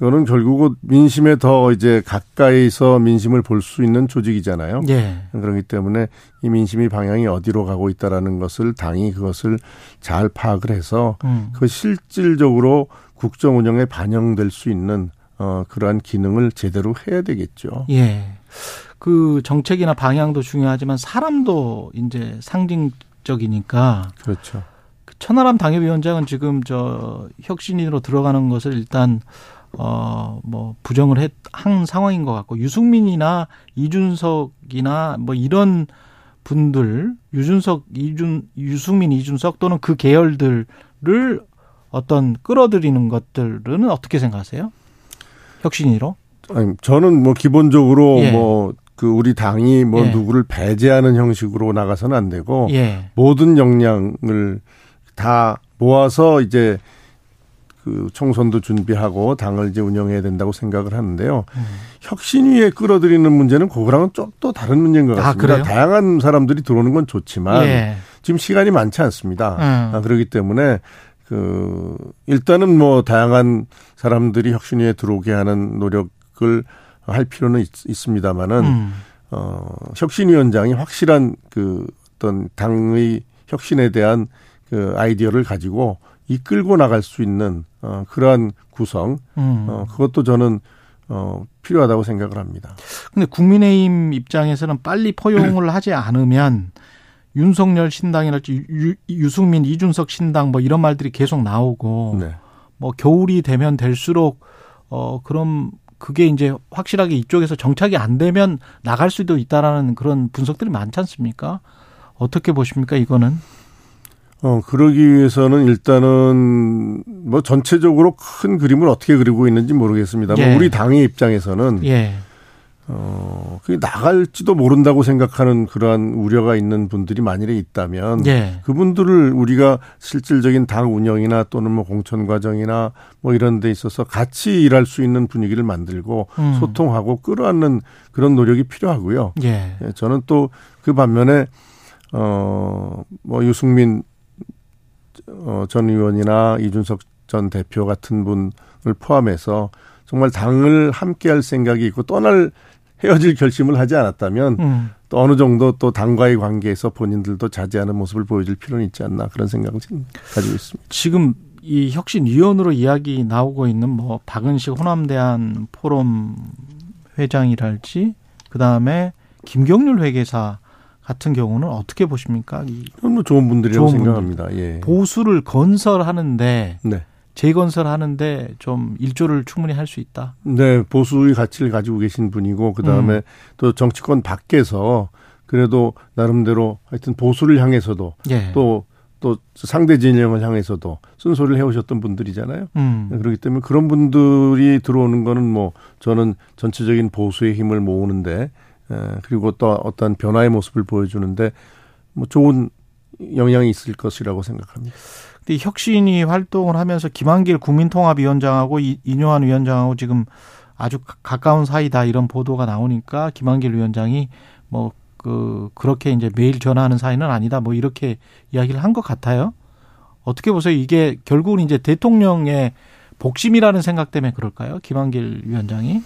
거는 결국은 민심에 더 이제 가까이서 민심을 볼 수 있는 조직이잖아요. 예. 그렇기 때문에 이 민심이 방향이 어디로 가고 있다라는 것을 당이 그것을 잘 파악을 해서 음. 그 실질적으로 국정 운영에 반영될 수 있는 어 그러한 기능을 제대로 해야 되겠죠. 예. 그 정책이나 방향도 중요하지만 사람도 이제 상징적이니까 그렇죠. 그 천하람 당협위원장은 지금 저 혁신인으로 들어가는 것을 일단 어 뭐 부정을 했, 한 상황인 것 같고 유승민이나 이준석이나 뭐 이런 분들 유준석 이준 유승민 이준석 또는 그 계열들을 어떤 끌어들이는 것들은 어떻게 생각하세요? 혁신이로? 아니, 저는 뭐 기본적으로 예. 뭐그 우리 당이 뭐 예. 누구를 배제하는 형식으로 나가서는 안 되고 예. 모든 역량을 다 모아서 이제 그 총선도 준비하고 당을 이제 운영해야 된다고 생각을 하는데요. 음. 혁신 위에 끌어들이는 문제는 그거랑은 좀 또 다른 문제인 것 아, 같습니다. 아, 다양한 사람들이 들어오는 건 좋지만 예. 지금 시간이 많지 않습니다. 음. 아, 그렇기 때문에 그 일단은 뭐 다양한 사람들이 혁신위에 들어오게 하는 노력을 할 필요는 있, 습니다만은 음. 어 혁신위원장이 확실한 그 어떤 당의 혁신에 대한 그 아이디어를 가지고 이끌고 나갈 수 있는 어, 그러한 구성, 음. 어, 그것도 저는 어, 필요하다고 생각을 합니다. 근데 국민의힘 입장에서는 빨리 포용을 하지 않으면 윤석열 신당이랄지 유, 유승민, 이준석 신당 뭐 이런 말들이 계속 나오고 네. 뭐 겨울이 되면 될수록 어 그럼 그게 이제 확실하게 이쪽에서 정착이 안 되면 나갈 수도 있다라는 그런 분석들이 많지 않습니까? 어떻게 보십니까 이거는? 어, 그러기 위해서는 일단은 뭐 전체적으로 큰 그림을 어떻게 그리고 있는지 모르겠습니다. 예. 뭐 우리 당의 입장에서는 예. 어, 그게 나갈지도 모른다고 생각하는 그러한 우려가 있는 분들이 만일에 있다면 예. 그분들을 우리가 실질적인 당 운영이나 또는 뭐 공천 과정이나 뭐 이런 데 있어서 같이 일할 수 있는 분위기를 만들고 음. 소통하고 끌어안는 그런 노력이 필요하고요. 예. 예 저는 또 그 반면에 어, 뭐 유승민 어, 전 의원이나 이준석 전 대표 같은 분을 포함해서 정말 당을 함께 할 생각이 있고 떠날 헤어질 결심을 하지 않았다면 음. 또 어느 정도 또 당과의 관계에서 본인들도 자제하는 모습을 보여줄 필요는 있지 않나 그런 생각을 가지고 있습니다. 지금 이 혁신위원으로 이야기 나오고 있는 뭐 박은식 호남대한 포럼 회장이랄지 그 다음에 김경률 회계사 같은 경우는 어떻게 보십니까? 뭐 좋은 분들이라고 좋은 생각합니다. 예. 보수를 건설하는데 네. 재건설하는데 좀 일조를 충분히 할 수 있다. 네, 보수의 가치를 가지고 계신 분이고 그 다음에 음. 또 정치권 밖에서 그래도 나름대로 하여튼 보수를 향해서도 예. 또또 또 상대 진영을 향해서도 쓴소리를 해오셨던 분들이잖아요. 음. 그렇기 때문에 그런 분들이 들어오는 거는 뭐 저는 전체적인 보수의 힘을 모으는데 에, 그리고 또 어떤 변화의 모습을 보여주는데 뭐 좋은 영향이 있을 것이라고 생각합니다. 근데 혁신이 활동을 하면서 김한길 국민통합위원장하고 이뇨한 위원장하고 지금 아주 가까운 사이다 이런 보도가 나오니까 김한길 위원장이 뭐 그 그렇게 이제 매일 전화하는 사이는 아니다 뭐 이렇게 이야기를 한 것 같아요. 어떻게 보세요? 이게 결국은 이제 대통령의 복심이라는 생각 때문에 그럴까요? 김한길 위원장이?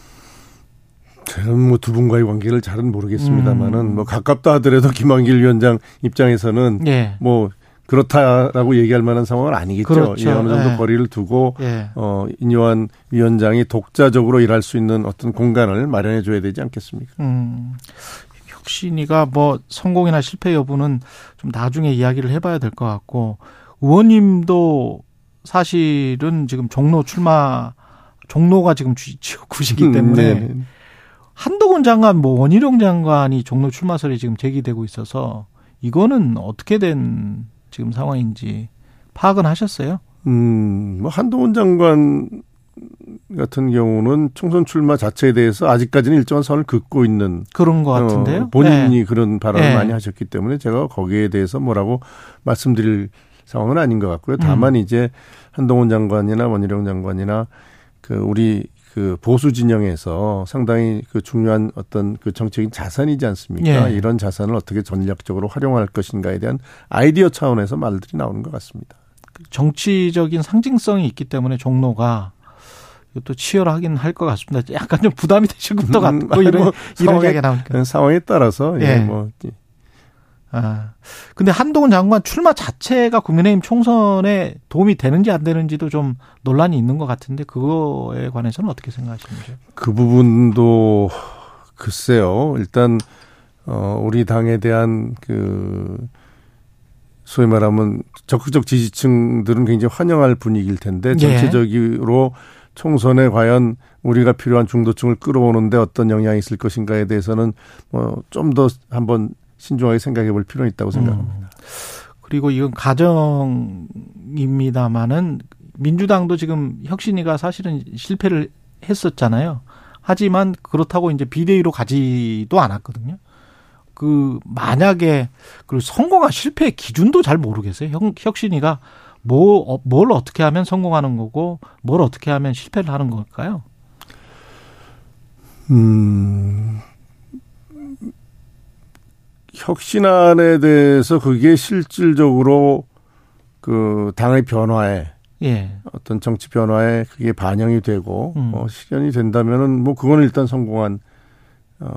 저는 뭐 두 분과의 관계를 잘은 모르겠습니다만은 음. 뭐 가깝다 하더라도 김한길 위원장 입장에서는 예. 뭐 그렇다라고 얘기할 만한 상황은 아니겠죠. 그렇죠. 예, 어느 정도 예. 거리를 두고 예. 어 인요한 위원장이 독자적으로 일할 수 있는 어떤 공간을 마련해 줘야 되지 않겠습니까? 음. 혁신이가 뭐 성공이나 실패 여부는 좀 나중에 이야기를 해봐야 될 것 같고 의원님도 사실은 지금 종로 출마 종로가 지금 지역구시기 음, 때문에 음, 네. 한동훈 장관, 뭐 원희룡 장관이 종로 출마설이 지금 제기되고 있어서 이거는 어떻게 된 지금 상황인지 파악은 하셨어요? 음, 뭐 한동훈 장관 같은 경우는 총선 출마 자체에 대해서 아직까지는 일정한 선을 긋고 있는 그런 것 같은데요. 어, 본인이 네. 그런 발언을 네. 많이 하셨기 때문에 제가 거기에 대해서 뭐라고 말씀드릴 상황은 아닌 것 같고요. 다만 음. 이제 한동훈 장관이나 원희룡 장관이나 그 우리 그 보수 진영에서 상당히 그 중요한 어떤 그 정책인 자산이지 않습니까? 예. 이런 자산을 어떻게 전략적으로 활용할 것인가에 대한 아이디어 차원에서 말들이 나오는 것 같습니다. 정치적인 상징성이 있기 때문에 종로가 이것도 치열하긴 할 것 같습니다. 약간 좀 부담이 되실 것도 음, 같고 이런 뭐 이런 이야기 나오니까 상황에 따라서 예, 예. 뭐 아. 근데 한동훈 장관 출마 자체가 국민의힘 총선에 도움이 되는지 안 되는지도 좀 논란이 있는 것 같은데 그거에 관해서는 어떻게 생각하시는지요? 그 부분도 글쎄요. 일단 어 우리 당에 대한 그 소위 말하면 적극적 지지층들은 굉장히 환영할 분위기일 텐데 네. 전체적으로 총선에 과연 우리가 필요한 중도층을 끌어오는데 어떤 영향이 있을 것인가에 대해서는 뭐 좀 더 한번 신중하게 생각해 볼 필요는 있다고 생각합니다. 음. 그리고 이건 가정입니다마는 민주당도 지금 혁신이가 사실은 실패를 했었잖아요. 하지만 그렇다고 이제 비대위로 가지도 않았거든요. 그 만약에 그리고 성공한 실패의 기준도 잘 모르겠어요. 혁, 혁신이가 뭐, 뭘 어떻게 하면 성공하는 거고 뭘 어떻게 하면 실패를 하는 걸까요? 음, 혁신안에 대해서 그게 실질적으로 그 당의 변화에 예. 어떤 정치 변화에 그게 반영이 되고 음. 어, 실현이 된다면은 뭐 그건 일단 성공한 어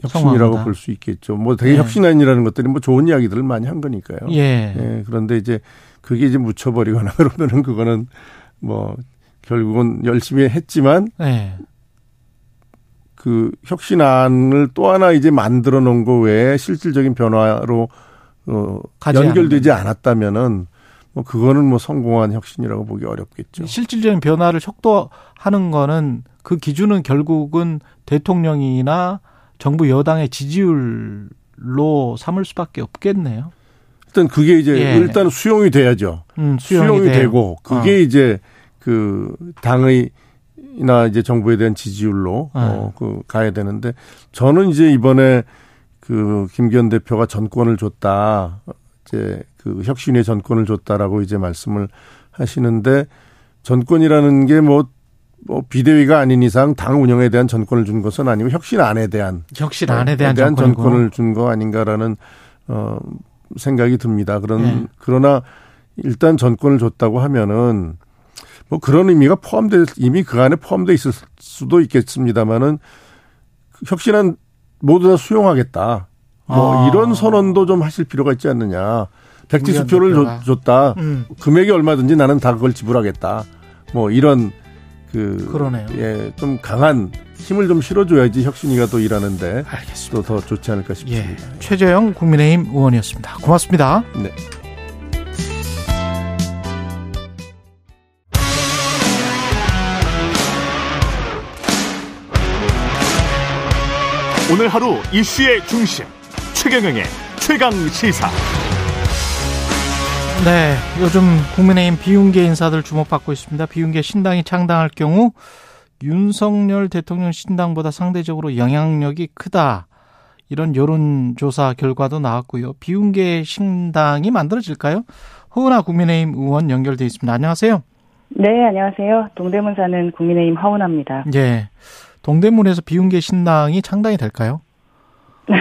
혁신이라고 볼 수 있겠죠. 뭐 되게 예. 혁신안이라는 것들이 뭐 좋은 이야기들을 많이 한 거니까요. 예. 예. 그런데 이제 그게 이제 묻혀버리거나 그러면은 그거는 뭐 결국은 열심히 했지만 예. 그 혁신안을 또 하나 이제 만들어 놓은 거 외에 실질적인 변화로 어 연결되지 않았다면은 뭐 그거는 뭐 성공한 혁신이라고 보기 어렵겠죠. 실질적인 변화를 척도하는 거는 그 기준은 결국은 대통령이나 정부 여당의 지지율로 삼을 수밖에 없겠네요. 일단 그게 이제 예. 일단 수용이 돼야죠. 음, 수용이, 수용이 되고 그게 어. 이제 그 당의 이나 이제 정부에 대한 지지율로 네. 어 그 가야 되는데 저는 이제 이번에 그 김기현 대표가 전권을 줬다. 이제 그 혁신의 전권을 줬다라고 이제 말씀을 하시는데 전권이라는 게뭐 뭐 비대위가 아닌 이상 당 운영에 대한 전권을 준 것은 아니고 혁신안에 대한 혁신안에 대한, 대한 전권을 준 거 아닌가라는 어 생각이 듭니다. 그런 네. 그러나 일단 전권을 줬다고 하면은 뭐 그런 의미가 포함돼 이미 그 안에 포함돼 있을 수도 있겠습니다만은 혁신안 모두 다 수용하겠다. 뭐 아. 이런 선언도 좀 하실 필요가 있지 않느냐. 백지 수표를 줬다. 음. 금액이 얼마든지 나는 다 그걸 지불하겠다. 뭐 이런 그 그러네요. 예, 좀 강한 힘을 좀 실어줘야지 혁신이가 또 일하는데 알겠습니다. 또 더 좋지 않을까 싶습니다. 예. 최재영 국민의힘 의원이었습니다. 고맙습니다. 네. 오늘 하루 이슈의 중심 최경영의 최강 시사. 네, 요즘 국민의힘 비윤계 인사들 주목받고 있습니다. 비윤계 신당이 창당할 경우 윤석열 대통령 신당보다 상대적으로 영향력이 크다. 이런 여론조사 결과도 나왔고요. 비윤계 신당이 만들어질까요? 허은아 국민의힘 의원 연결돼 있습니다. 안녕하세요. 네, 안녕하세요. 동대문 사는 국민의힘 허은아입니다. 예. 동대문에서 비윤계 신당이 창당이 될까요?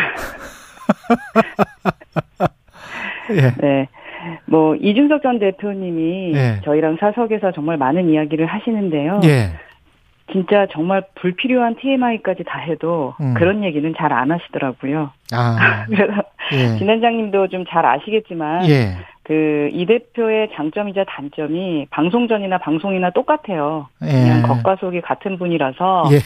예. 네. 뭐 이준석 전 대표님이 예. 저희랑 사석에서 정말 많은 이야기를 하시는데요. 예. 진짜 정말 불필요한 TMI까지 다 해도 음. 그런 얘기는 잘 안 하시더라고요. 아. 그래서 예. 진단장님도 좀 잘 아시겠지만 예. 그이 대표의 장점이자 단점이 방송 전이나 방송이나 똑같아요. 예. 그냥 겉과 속이 같은 분이라서 예.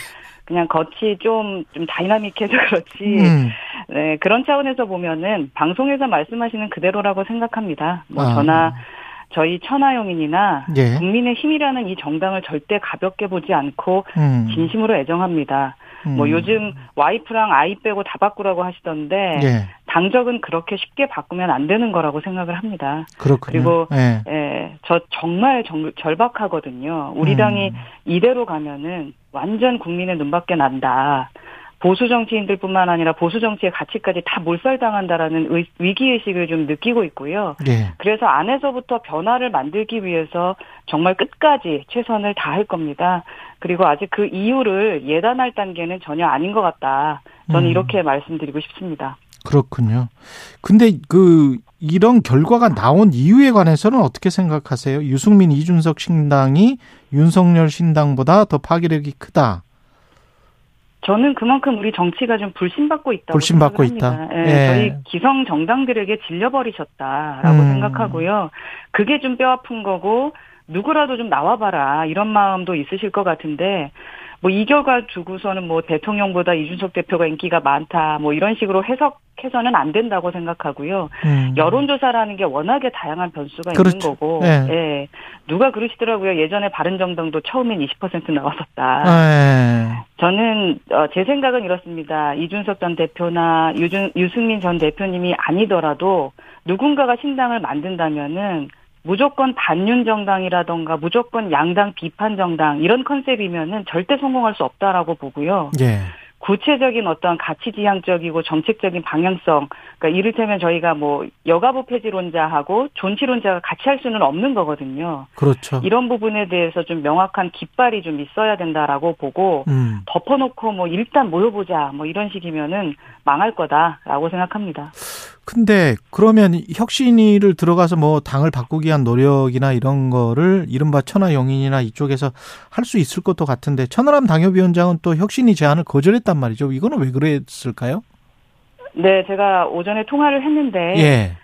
그냥 겉이 좀, 좀 다이나믹해서 그렇지. 음. 네, 그런 차원에서 보면은 방송에서 말씀하시는 그대로라고 생각합니다. 뭐 아. 저나 저희 천하용인이나 예. 국민의 힘이라는 이 정당을 절대 가볍게 보지 않고 음. 진심으로 애정합니다. 뭐 음. 뭐 요즘 와이프랑 아이 빼고 다 바꾸라고 하시던데 예. 당적은 그렇게 쉽게 바꾸면 안 되는 거라고 생각을 합니다. 그렇군요. 그리고 예. 예, 저 정말 정, 절박하거든요. 우리 음. 당이 이대로 가면은 완전 국민의 눈밖에 난다. 보수 정치인들뿐만 아니라 보수 정치의 가치까지 다 몰살당한다라는 위기 의식을 좀 느끼고 있고요. 네. 그래서 안에서부터 변화를 만들기 위해서 정말 끝까지 최선을 다할 겁니다. 그리고 아직 그 이유를 예단할 단계는 전혀 아닌 것 같다. 저는 음. 이렇게 말씀드리고 싶습니다. 그렇군요. 근데 그 이런 결과가 나온 이유에 관해서는 어떻게 생각하세요? 유승민 이준석 신당이 윤석열 신당보다 더 파괴력이 크다. 저는 그만큼 우리 정치가 좀 불신받고 있다고 불신받고 있다. 예, 예. 저희 기성 정당들에게 질려버리셨다라고 음. 생각하고요. 그게 좀 뼈아픈 거고 누구라도 좀 나와봐라 이런 마음도 있으실 것 같은데 뭐이 결과 두고서는 뭐 대통령보다 이준석 대표가 인기가 많다 뭐 이런 식으로 해석해서는 안 된다고 생각하고요. 음. 여론조사라는 게 워낙에 다양한 변수가 그렇죠. 있는 거고, 네. 예. 누가 그러시더라고요. 예전에 바른정당도 처음엔 20% 나왔었다. 네. 저는 어, 제 생각은 이렇습니다. 이준석 전 대표나 유준, 유승민 전 대표님이 아니더라도 누군가가 신당을 만든다면은 무조건 반윤 정당이라던가 무조건 양당 비판 정당 이런 컨셉이면은 절대 성공할 수 없다라고 보고요. 예. 구체적인 어떤 가치 지향적이고 정책적인 방향성, 그러니까 이를테면 저희가 뭐 여가부 폐지론자하고 존치론자가 같이 할 수는 없는 거거든요. 그렇죠. 이런 부분에 대해서 좀 명확한 깃발이 좀 있어야 된다라고 보고 음. 덮어놓고 뭐 일단 모여보자 뭐 이런 식이면은 망할 거다라고 생각합니다. 근데 그러면 혁신위를 들어가서 뭐 당을 바꾸기 위한 노력이나 이런 거를 이른바 천하 영인이나 이쪽에서 할 수 있을 것도 같은데 천하람 당협위원장은 또 혁신위 제안을 거절했 단 말이죠. 이거는 왜 그랬을까요? 네, 제가 오전에 통화를 했는데 예.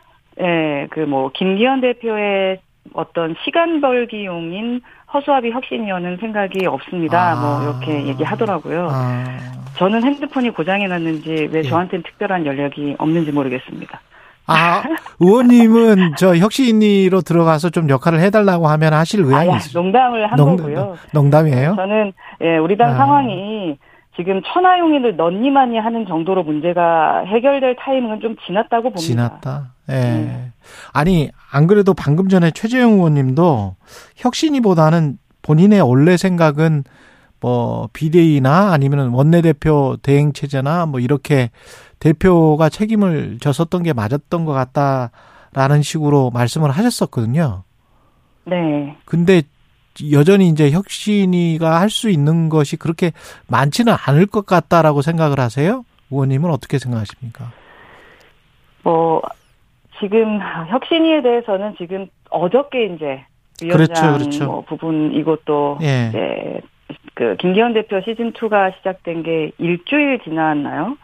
예, 그 뭐 김기현 대표의 어떤 시간 벌기용인 허수아비 혁신위원은 생각이 없습니다. 아. 뭐 이렇게 얘기하더라고요. 아. 저는 핸드폰이 고장이 났는지 왜 예. 저한테는 특별한 연락이 없는지 모르겠습니다. 아, 의원님은 저 혁신위로 들어가서 좀 역할을 해달라고 하면 하실 의향이 아, 있으요 농담을 한 농, 거고요. 농담이에요? 저는 예, 우리 당 아. 상황이 지금 천하용인을 넌니만이 하는 정도로 문제가 해결될 타이밍은 좀 지났다고 봅니다. 지났다. 예. 네. 아니 안 그래도 방금 전에 최재형 의원님도 혁신이보다는 본인의 원래 생각은 뭐 비대위나 아니면 원내대표 대행 체제나 뭐 이렇게 대표가 책임을 졌었던 게 맞았던 것 같다라는 식으로 말씀을 하셨었거든요. 네. 근데 여전히 이제 혁신이가 할 수 있는 것이 그렇게 많지는 않을 것 같다라고 생각을 하세요? 의원님은 어떻게 생각하십니까? 뭐 지금 혁신위에 대해서는 지금 어저께 이제 위원장 그렇죠, 그렇죠. 뭐 부분 이것도 예. 이제 그 김기현 대표 시즌 2가 시작된 게 일주일 지났나요?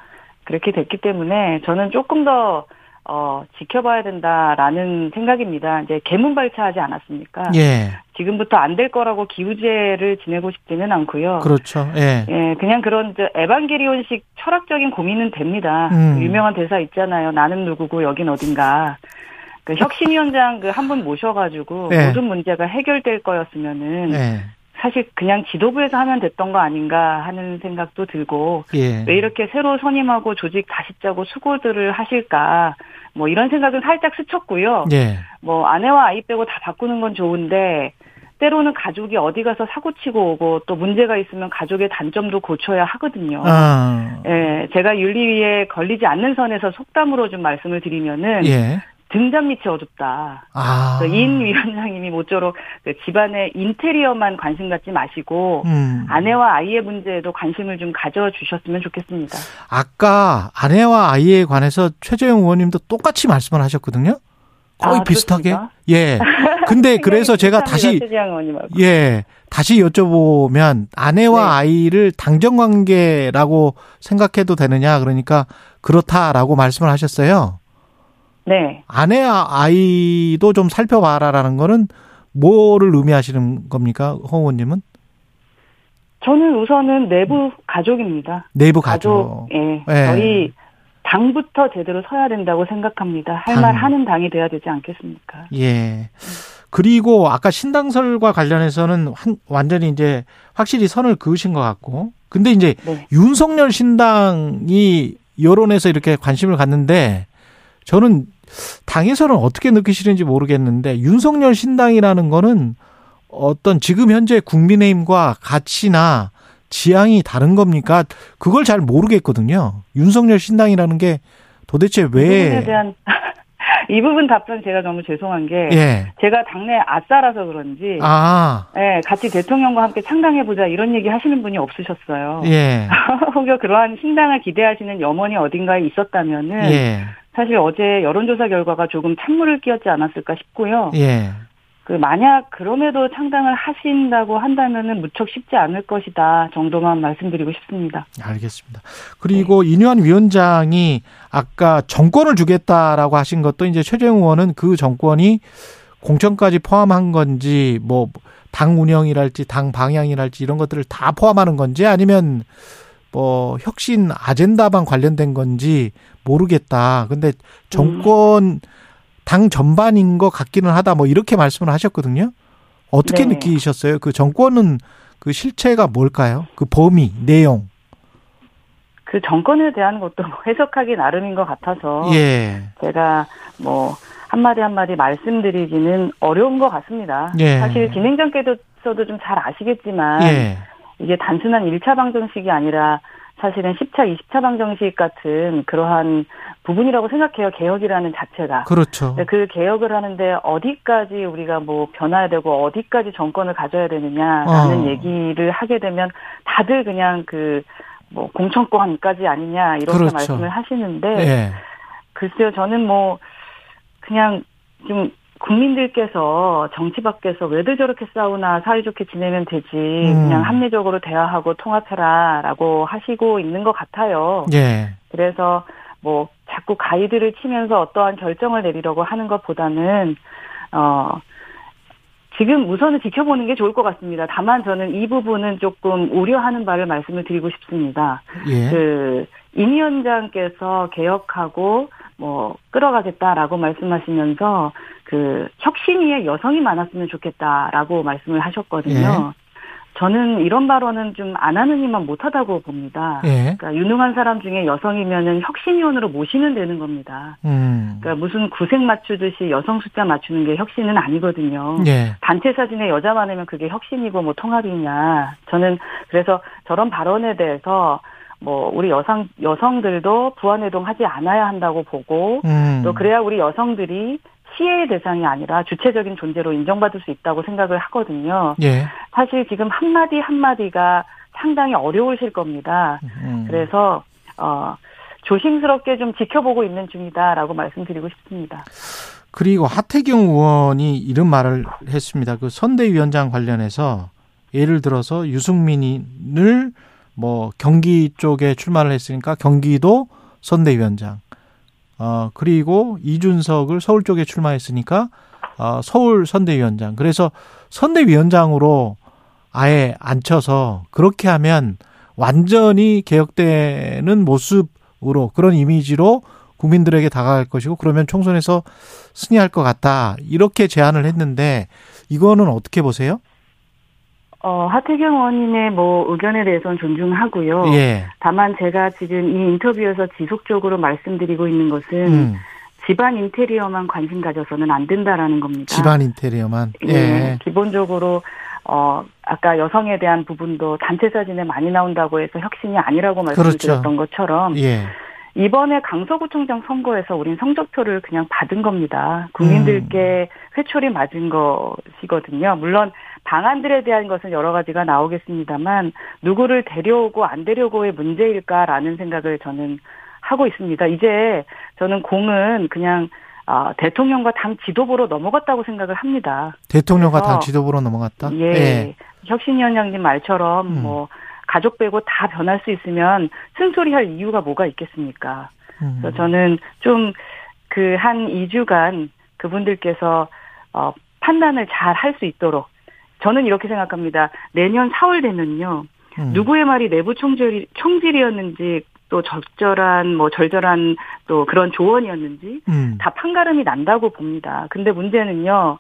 그렇게 됐기 때문에 저는 조금 더 어, 지켜봐야 된다라는 생각입니다. 이제 개문발차하지 않았습니까? 예. 지금부터 안 될 거라고 기우제를 지내고 싶지는 않고요. 그렇죠. 예. 예, 그냥 그런 에반게리온식 철학적인 고민은 됩니다. 음. 그 유명한 대사 있잖아요. 나는 누구고 여긴 어딘가. 그 혁신위원장 그 한 분 모셔가지고 예. 모든 문제가 해결될 거였으면은 예. 사실 그냥 지도부에서 하면 됐던 거 아닌가 하는 생각도 들고 예. 왜 이렇게 새로 선임하고 조직 다시 짜고 수고들을 하실까 뭐 이런 생각은 살짝 스쳤고요. 예. 뭐 아내와 아이 빼고 다 바꾸는 건 좋은데 때로는 가족이 어디 가서 사고 치고 오고 또 문제가 있으면 가족의 단점도 고쳐야 하거든요. 아. 예, 제가 윤리위에 걸리지 않는 선에서 속담으로 좀 말씀을 드리면은 예. 등잔 밑이 어둡다. 아. 인 위원장님이 모쪼록 그 집안의 인테리어만 관심 갖지 마시고 음. 아내와 아이의 문제에도 관심을 좀 가져주셨으면 좋겠습니다. 아까 아내와 아이에 관해서 최재형 의원님도 똑같이 말씀을 하셨거든요. 거의 아, 비슷하게. 그렇습니까? 예. 근데 그래서 제가 다시 예 다시 여쭤보면 아내와 네. 아이를 당정 관계라고 생각해도 되느냐 그러니까 그렇다라고 말씀을 하셨어요. 네. 아내와 아이도 좀 살펴봐라라는 거는 뭐를 의미하시는 겁니까, 홍 의원님은? 저는 우선은 내부 가족입니다. 내부 가족. 가족 예. 예. 저희 당부터 제대로 서야 된다고 생각합니다. 할 말 하는 당이 돼야 되지 않겠습니까? 예. 그리고 아까 신당설과 관련해서는 완전히 이제 확실히 선을 그으신 것 같고. 근데 이제 네. 윤석열 신당이 여론에서 이렇게 관심을 갖는데 저는 당에서는 어떻게 느끼시는지 모르겠는데 윤석열 신당이라는 거는 어떤 지금 현재 국민의힘과 가치나 지향이 다른 겁니까? 그걸 잘 모르겠거든요. 윤석열 신당이라는 게 도대체 왜? 이 부분에 대한 이 부분 답변 제가 너무 죄송한 게 예. 제가 당내 아싸라서 그런지 아. 예, 같이 대통령과 함께 창당해 보자 이런 얘기 하시는 분이 없으셨어요. 예. 혹여 그러한 신당을 기대하시는 염원이 어딘가에 있었다면은 예. 사실 어제 여론조사 결과가 조금 찬물을 끼얹지 않았을까 싶고요. 예. 그 만약 그럼에도 창당을 하신다고 한다면은 무척 쉽지 않을 것이다 정도만 말씀드리고 싶습니다. 알겠습니다. 그리고 네. 인유한 위원장이 아까 정권을 주겠다라고 하신 것도 이제 최재형 의원은 그 정권이 공천까지 포함한 건지 뭐 당 운영이랄지 당 방향이랄지 이런 것들을 다 포함하는 건지 아니면 뭐 혁신 아젠다만 관련된 건지 모르겠다. 근데 정권 음. 당 전반인 것 같기는 하다 뭐 이렇게 말씀을 하셨거든요. 어떻게 네. 느끼셨어요? 그 정권은 그 실체가 뭘까요? 그 범위, 내용. 그 정권에 대한 것도 뭐 해석하기 나름인 것 같아서 예. 제가 뭐 한마디 한마디 말씀드리기는 어려운 것 같습니다. 예. 사실 진행자께서도 좀 잘 아시겠지만 예. 이게 단순한 1차 방정식이 아니라 사실은 10차, 20차 방정식 같은 그러한 부분이라고 생각해요. 개혁이라는 자체가. 그렇죠. 그 개혁을 하는데 어디까지 우리가 뭐 변화해야 되고 어디까지 정권을 가져야 되느냐라는 어. 얘기를 하게 되면 다들 그냥 그 뭐 공천권까지 아니냐 이렇게 그렇죠. 말씀을 하시는데 예. 글쎄요 저는 뭐 그냥 좀 국민들께서 정치 밖에서 왜들 저렇게 싸우나 사이좋게 지내면 되지 음. 그냥 합리적으로 대화하고 통합해라라고 하시고 있는 것 같아요. 예. 그래서 뭐 자꾸 가이드를 치면서 어떠한 결정을 내리려고 하는 것보다는 어 지금 우선은 지켜보는 게 좋을 것 같습니다. 다만 저는 이 부분은 조금 우려하는 바를 말씀을 드리고 싶습니다. 예. 그임 위원장께서 개혁하고 뭐 끌어가겠다라고 말씀하시면서 그 혁신 위에 여성이 많았으면 좋겠다라고 말씀을 하셨거든요. 예. 저는 이런 발언은 좀 안 하는 이만 못하다고 봅니다. 예. 그러니까 유능한 사람 중에 여성이면은 혁신위원으로 모시면 되는 겁니다. 음. 그러니까 무슨 구색 맞추듯이 여성 숫자 맞추는 게 혁신은 아니거든요. 예. 단체 사진에 여자 많으면 그게 혁신이고 뭐 통합이냐. 저는 그래서 저런 발언에 대해서 뭐 우리 여성 여성들도 부안해동하지 않아야 한다고 보고 음. 또 그래야 우리 여성들이 피해의 대상이 아니라 주체적인 존재로 인정받을 수 있다고 생각을 하거든요. 예. 사실 지금 한마디 한마디가 상당히 어려우실 겁니다. 음. 그래서 어 조심스럽게 좀 지켜보고 있는 중이다라고 말씀드리고 싶습니다. 그리고 하태경 의원이 이런 말을 했습니다. 그 선대위원장 관련해서 예를 들어서 유승민을 뭐 경기 쪽에 출마를 했으니까 경기도 선대위원장 어, 그리고 이준석을 서울 쪽에 출마했으니까 어, 서울 선대위원장. 그래서 선대위원장으로 아예 앉혀서 그렇게 하면 완전히 개혁되는 모습으로 그런 이미지로 국민들에게 다가갈 것이고 그러면 총선에서 승리할 것 같다. 이렇게 제안을 했는데 이거는 어떻게 보세요? 어, 하태경 의원님의 뭐 의견에 대해서는 존중하고요. 예. 다만 제가 지금 이 인터뷰에서 지속적으로 말씀드리고 있는 것은 음. 집안 인테리어만 관심 가져서는 안 된다라는 겁니다. 집안 인테리어만. 예. 예. 기본적으로 어 아까 여성에 대한 부분도 단체 사진에 많이 나온다고 해서 혁신이 아니라고 말씀드렸던 그렇죠. 것처럼 예. 이번에 강서구청장 선거에서 우린 성적표를 그냥 받은 겁니다. 국민들께 음. 회초리 맞은 것이거든요. 물론 방안들에 대한 것은 여러 가지가 나오겠습니다만 누구를 데려오고 안 데려오고의 문제일까라는 생각을 저는 하고 있습니다. 이제 저는 공은 그냥 어, 대통령과 당 지도부로 넘어갔다고 생각을 합니다. 대통령과 당 지도부로 넘어갔다? 예. 예. 혁신위원장님 말처럼 음. 뭐 가족 빼고 다 변할 수 있으면 쓴소리 할 이유가 뭐가 있겠습니까? 음. 그래서 저는 좀 그 한 2주간 그분들께서 어, 판단을 잘 할 수 있도록 저는 이렇게 생각합니다. 내년 4월 되면요. 음. 누구의 말이 내부 총질, 총질이었는지 또 적절한 뭐 절절한 또 그런 조언이었는지 음. 다 판가름이 난다고 봅니다. 근데 문제는요.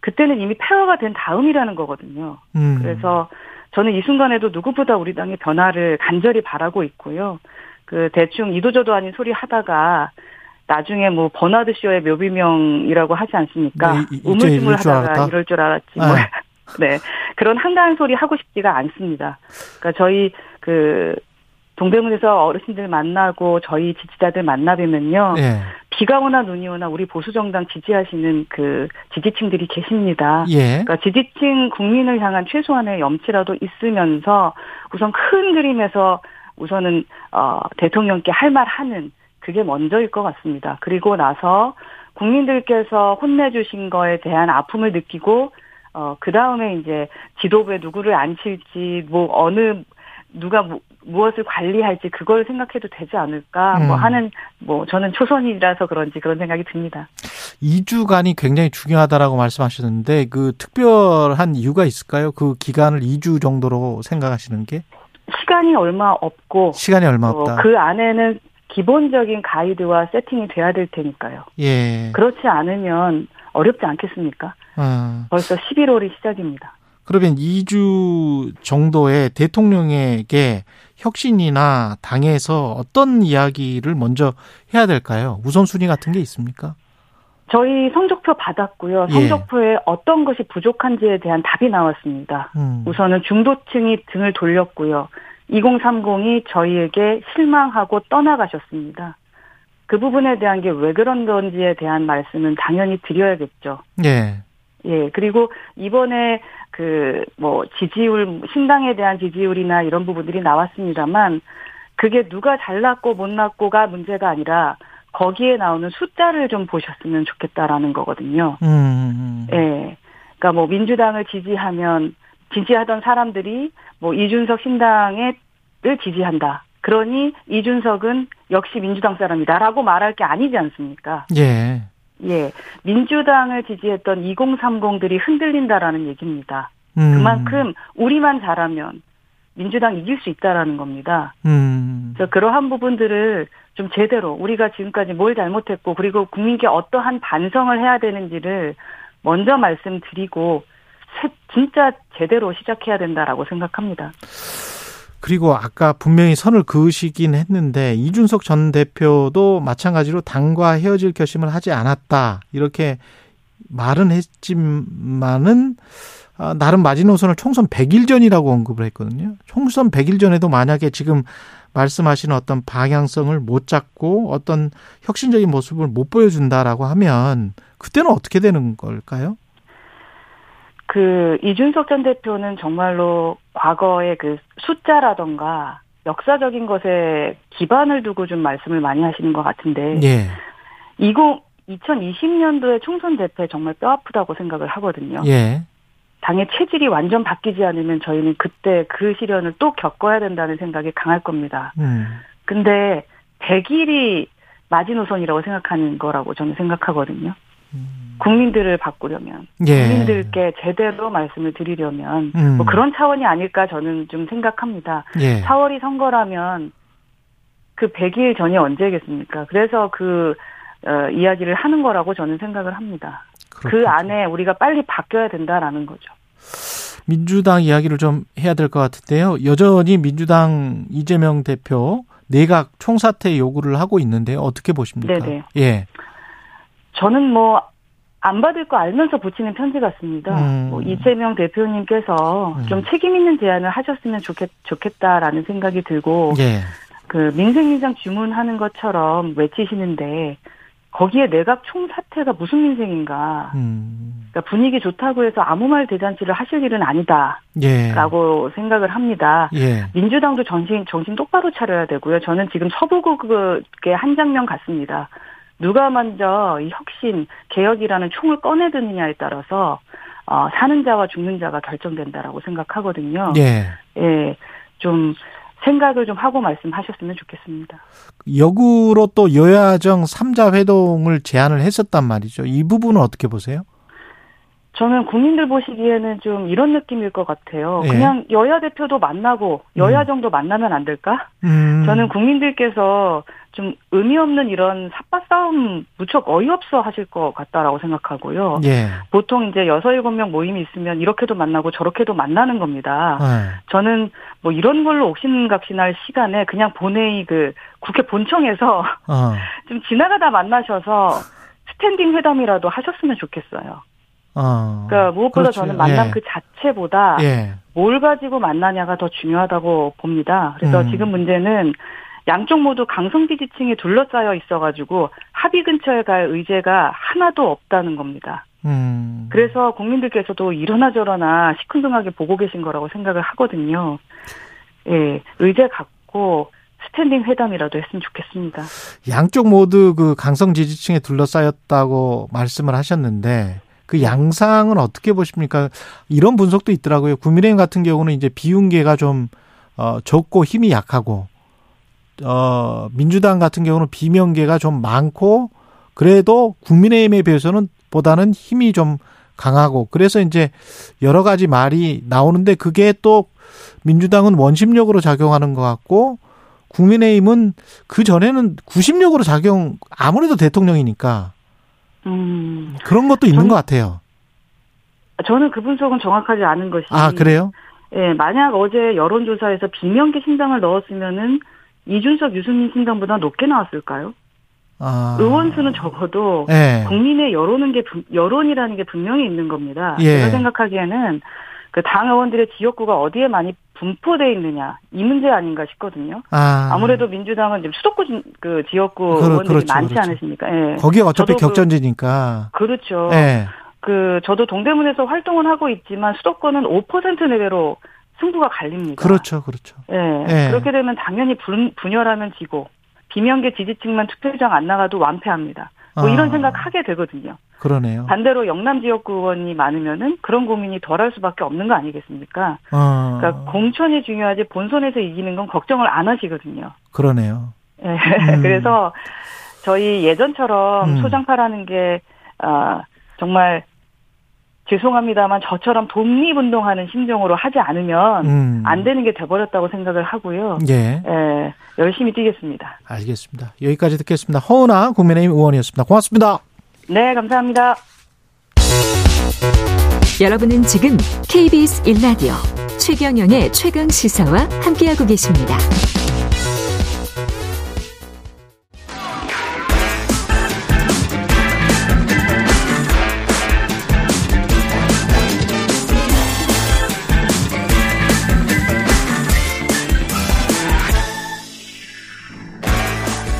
그때는 이미 폐허가 된 다음이라는 거거든요. 음. 그래서 저는 이 순간에도 누구보다 우리 당의 변화를 간절히 바라고 있고요. 그 대충 이도저도 아닌 소리 하다가 나중에 뭐 버나드 쇼의 묘비명이라고 하지 않습니까? 네, 우물쭈물 하다가 이럴 줄 알았지. 뭐. 아. 네. 그런 한가한 소리 하고 싶지가 않습니다. 그러니까 저희 그 동대문에서 어르신들 만나고 저희 지지자들 만나뵈면요. 예. 비가 오나 눈이 오나 우리 보수정당 지지하시는 그 지지층들이 계십니다. 예. 그러니까 지지층 국민을 향한 최소한의 염치라도 있으면서 우선 큰 그림에서 우선은 어 대통령께 할 말 하는 그게 먼저일 것 같습니다. 그리고 나서 국민들께서 혼내주신 거에 대한 아픔을 느끼고 어, 그 다음에 이제 지도부에 누구를 앉힐지, 뭐, 어느, 누가 무, 무엇을 관리할지 그걸 생각해도 되지 않을까 뭐 음. 뭐 하는 뭐 저는 초선이라서 그런지 그런 생각이 듭니다. 2주간이 굉장히 중요하다라고 말씀하셨는데 그 특별한 이유가 있을까요? 그 기간을 2주 정도로 생각하시는 게? 시간이 얼마 없고 시간이 얼마 없다. 어, 그 안에는 기본적인 가이드와 세팅이 돼야 될 테니까요. 예. 그렇지 않으면 어렵지 않겠습니까? 어. 벌써 11월이 시작입니다. 그러면 2주 정도의 대통령에게 혁신이나 당에서 어떤 이야기를 먼저 해야 될까요? 우선순위 같은 게 있습니까? 저희 성적표 받았고요. 예. 성적표에 예. 어떤 것이 부족한지에 대한 답이 나왔습니다. 음. 우선은 중도층이 등을 돌렸고요. 2030이 저희에게 실망하고 떠나가셨습니다. 그 부분에 대한 게 왜 그런 건지에 대한 말씀은 당연히 드려야겠죠. 예. 예, 그리고 이번에 그 뭐 지지율 신당에 대한 지지율이나 이런 부분들이 나왔습니다만 그게 누가 잘났고 못났고가 문제가 아니라 거기에 나오는 숫자를 좀 보셨으면 좋겠다라는 거거든요. 음. 음, 음. 예. 그러니까 뭐 민주당을 지지하면 지지하던 사람들이 뭐 이준석 신당을 지지한다. 그러니 이준석은 역시 민주당 사람이다라고 말할 게 아니지 않습니까? 예. 예. 민주당을 지지했던 2030들이 흔들린다라는 얘기입니다. 음. 그만큼 우리만 잘하면 민주당 이길 수 있다라는 겁니다. 음. 그래서 그러한 부분들을 좀 제대로 우리가 지금까지 뭘 잘못했고 그리고 국민께 어떠한 반성을 해야 되는지를 먼저 말씀드리고 진짜 제대로 시작해야 된다라고 생각합니다. 그리고 아까 분명히 선을 그으시긴 했는데 이준석 전 대표도 마찬가지로 당과 헤어질 결심을 하지 않았다 이렇게 말은 했지만은 아, 나름 마지노선을 총선 100일 전이라고 언급을 했거든요. 총선 100일 전에도 만약에 지금 말씀하시는 어떤 방향성을 못 잡고 어떤 혁신적인 모습을 못 보여준다라고 하면 그때는 어떻게 되는 걸까요? 그 이준석 전 대표는 정말로 과거의 그 숫자라던가 역사적인 것에 기반을 두고 좀 말씀을 많이 하시는 것 같은데 예. 20 2020년도에 총선 대패 정말 뼈아프다고 생각을 하거든요. 예. 당의 체질이 완전 바뀌지 않으면 저희는 그때 그 시련을 또 겪어야 된다는 생각이 강할 겁니다. 음. 근데 100일이 마지노선이라고 생각하는 거라고 저는 생각하거든요. 국민들을 바꾸려면 예. 국민들께 제대로 말씀을 드리려면 음. 뭐 그런 차원이 아닐까 저는 좀 생각합니다. 예. 4월이 선거라면 그 100일 전이 언제겠습니까? 그래서 그 어, 이야기를 하는 거라고 저는 생각을 합니다. 그 그렇군요. 그 안에 우리가 빨리 바뀌어야 된다라는 거죠. 민주당 이야기를 좀 해야 될 것 같은데요. 여전히 민주당 이재명 대표 내각 총사퇴 요구를 하고 있는데요. 어떻게 보십니까? 네네. 예. 저는 뭐 안 받을 거 알면서 붙이는 편지 같습니다. 음. 뭐 이재명 대표님께서 음. 좀 책임 있는 제안을 하셨으면 좋겠, 좋겠다라는 생각이 들고 예. 그 민생인상 주문하는 것처럼 외치시는데 거기에 내각 총사태가 무슨 민생인가. 음. 그러니까 분위기 좋다고 해서 아무 말 대잔치를 하실 일은 아니다. 예. 라고 생각을 합니다. 예. 민주당도 정신, 정신 똑바로 차려야 되고요. 저는 지금 서부국의 한 장면 같습니다. 누가 먼저 이 혁신, 개혁이라는 총을 꺼내드느냐에 따라서 어, 사는 자와 죽는 자가 결정된다라고 생각하거든요. 예. 예. 좀 생각을 좀 하고 말씀하셨으면 좋겠습니다. 역으로 또 여야정 3자 회동을 제안을 했었단 말이죠. 이 부분은 어떻게 보세요? 저는 국민들 보시기에는 좀 이런 느낌일 것 같아요. 예. 그냥 여야 대표도 만나고 여야 음. 정도 만나면 안 될까? 음. 저는 국민들께서 좀 의미 없는 이런 삽바 싸움 무척 어이없어 하실 것 같다라고 생각하고요. 예. 보통 이제 여섯 일곱 명 모임이 있으면 이렇게도 만나고 저렇게도 만나는 겁니다. 예. 저는 뭐 이런 걸로 옥신각신할 시간에 그냥 본회의 그 국회 본청에서 어. 좀 지나가다 만나셔서 스탠딩 회담이라도 하셨으면 좋겠어요. 어. 그러니까 무엇보다 그렇죠. 저는 만남 예. 그 자체보다 예. 뭘 가지고 만나냐가 더 중요하다고 봅니다. 그래서 음. 지금 문제는 양쪽 모두 강성 지지층에 둘러싸여 있어가지고 합의 근처에 갈 의제가 하나도 없다는 겁니다. 음. 그래서 국민들께서도 이러나 저러나 시큰둥하게 보고 계신 거라고 생각을 하거든요. 예, 의제 갖고 스탠딩 회담이라도 했으면 좋겠습니다. 양쪽 모두 그 강성 지지층에 둘러싸였다고 말씀을 하셨는데 그 양상은 어떻게 보십니까? 이런 분석도 있더라고요. 국민의힘 같은 경우는 이제 비윤계가 좀 어, 적고 힘이 약하고 어, 민주당 같은 경우는 비명계가 좀 많고 그래도 국민의힘에 비해서는 보다는 힘이 좀 강하고 그래서 이제 여러 가지 말이 나오는데 그게 또 민주당은 원심력으로 작용하는 것 같고 국민의힘은 그 전에는 구심력으로 작용 아무래도 대통령이니까 음. 그런 것도 있는 전, 것 같아요. 저는 그 분석은 정확하지 않은 것이. 아 그래요? 예, 만약 어제 여론조사에서 비명계 신당을 넣었으면은 이준석 유승민 신당보다 높게 나왔을까요? 아. 의원 수는 적어도 예. 국민의 여론은 게 여론이라는 게 분명히 있는 겁니다. 예. 제가 생각하기에는 그 당 의원들의 지역구가 어디에 많이 분포돼 있느냐 이 문제 아닌가 싶거든요. 아. 무래도 민주당은 지금 수도권 그 지역구 그, 의원들이 그렇죠, 많지 그렇죠. 않으십니까? 예. 거기에 어차피 그 격전지니까. 그, 그렇죠. 예. 그 저도 동대문에서 활동을 하고 있지만 수도권은 5% 내외로 승부가 갈립니다. 그렇죠, 그렇죠. 예. 예. 그렇게 되면 당연히 분, 분열하면 지고 비명계 지지층만 투표장 안 나가도 완패합니다. 뭐 아. 이런 생각 하게 되거든요. 그러네요. 반대로 영남 지역구 의원이 많으면은 그런 고민이 덜할 수밖에 없는 거 아니겠습니까? 아. 그러니까 공천이 중요하지 본선에서 이기는 건 걱정을 안 하시거든요. 그러네요. 네. 음. 그래서 저희 예전처럼 음. 소장파라는 게 아, 정말 죄송합니다만 저처럼 독립운동하는 심정으로 하지 않으면 음. 안 되는 게 돼버렸다고 생각을 하고요. 예. 예. 열심히 뛰겠습니다. 알겠습니다. 여기까지 듣겠습니다. 허은아 국민의힘 의원이었습니다. 고맙습니다. 네, 감사합니다. 여러분은 지금 KBS 1라디오 최경영의 최강 시사와 함께하고 계십니다.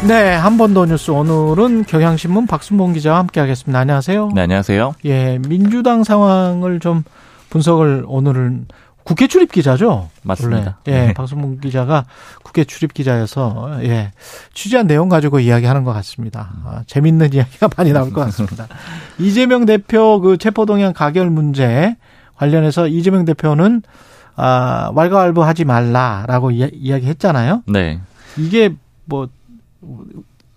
네, 한 번 더 뉴스 오늘은 경향신문 박순봉 기자와 함께하겠습니다. 안녕하세요. 네, 안녕하세요. 예, 민주당 상황을 좀 분석을 오늘은 국회 출입 기자죠. 맞습니다. 원래. 예, 네. 박순봉 기자가 국회 출입 기자여서 예 취재한 내용 가지고 이야기하는 것 같습니다. 아, 재밌는 이야기가 많이 나올 것 같습니다. 이재명 대표 그 체포동향 가결 문제 관련해서 이재명 대표는 아 왈가왈부하지 말라라고 이야기했잖아요. 네. 이게 뭐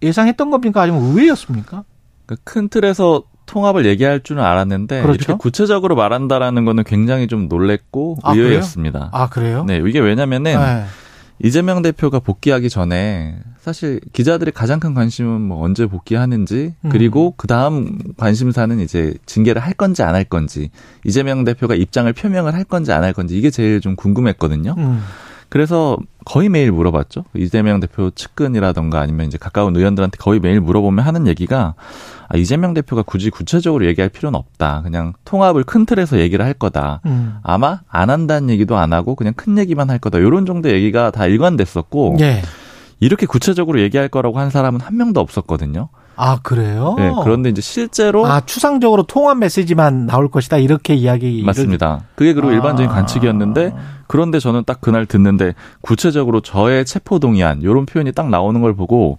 예상했던 겁니까? 아니면 의외였습니까? 그러니까 큰 틀에서 통합을 얘기할 줄은 알았는데 그렇죠? 이렇게 구체적으로 말한다라는 거는 굉장히 좀 놀랬고 아, 의외였습니다. 그래요? 아 그래요? 네, 이게 왜냐면은 네. 이재명 대표가 복귀하기 전에 사실 기자들의 가장 큰 관심은 뭐 언제 복귀하는지 음. 그리고 그 다음 관심사는 이제 징계를 할 건지 안 할 건지 이재명 대표가 입장을 표명을 할 건지 안 할 건지 이게 제일 좀 궁금했거든요. 음. 그래서 거의 매일 물어봤죠. 이재명 대표 측근이라던가 아니면 이제 가까운 의원들한테 거의 매일 물어보면 하는 얘기가 아, 이재명 대표가 굳이 구체적으로 얘기할 필요는 없다. 그냥 통합을 큰 틀에서 얘기를 할 거다. 음. 아마 안 한다는 얘기도 안 하고 그냥 큰 얘기만 할 거다. 이런 정도 얘기가 다 일관됐었고 예. 이렇게 구체적으로 얘기할 거라고 한 사람은 한 명도 없었거든요. 아 그래요? 네. 그런데 이제 실제로 아 추상적으로 통합 메시지만 나올 것이다 이렇게 이야기 맞습니다. 그게 그리고 아. 일반적인 관측이었는데 그런데 저는 딱 그날 듣는데 구체적으로 저의 체포 동의안 이런 표현이 딱 나오는 걸 보고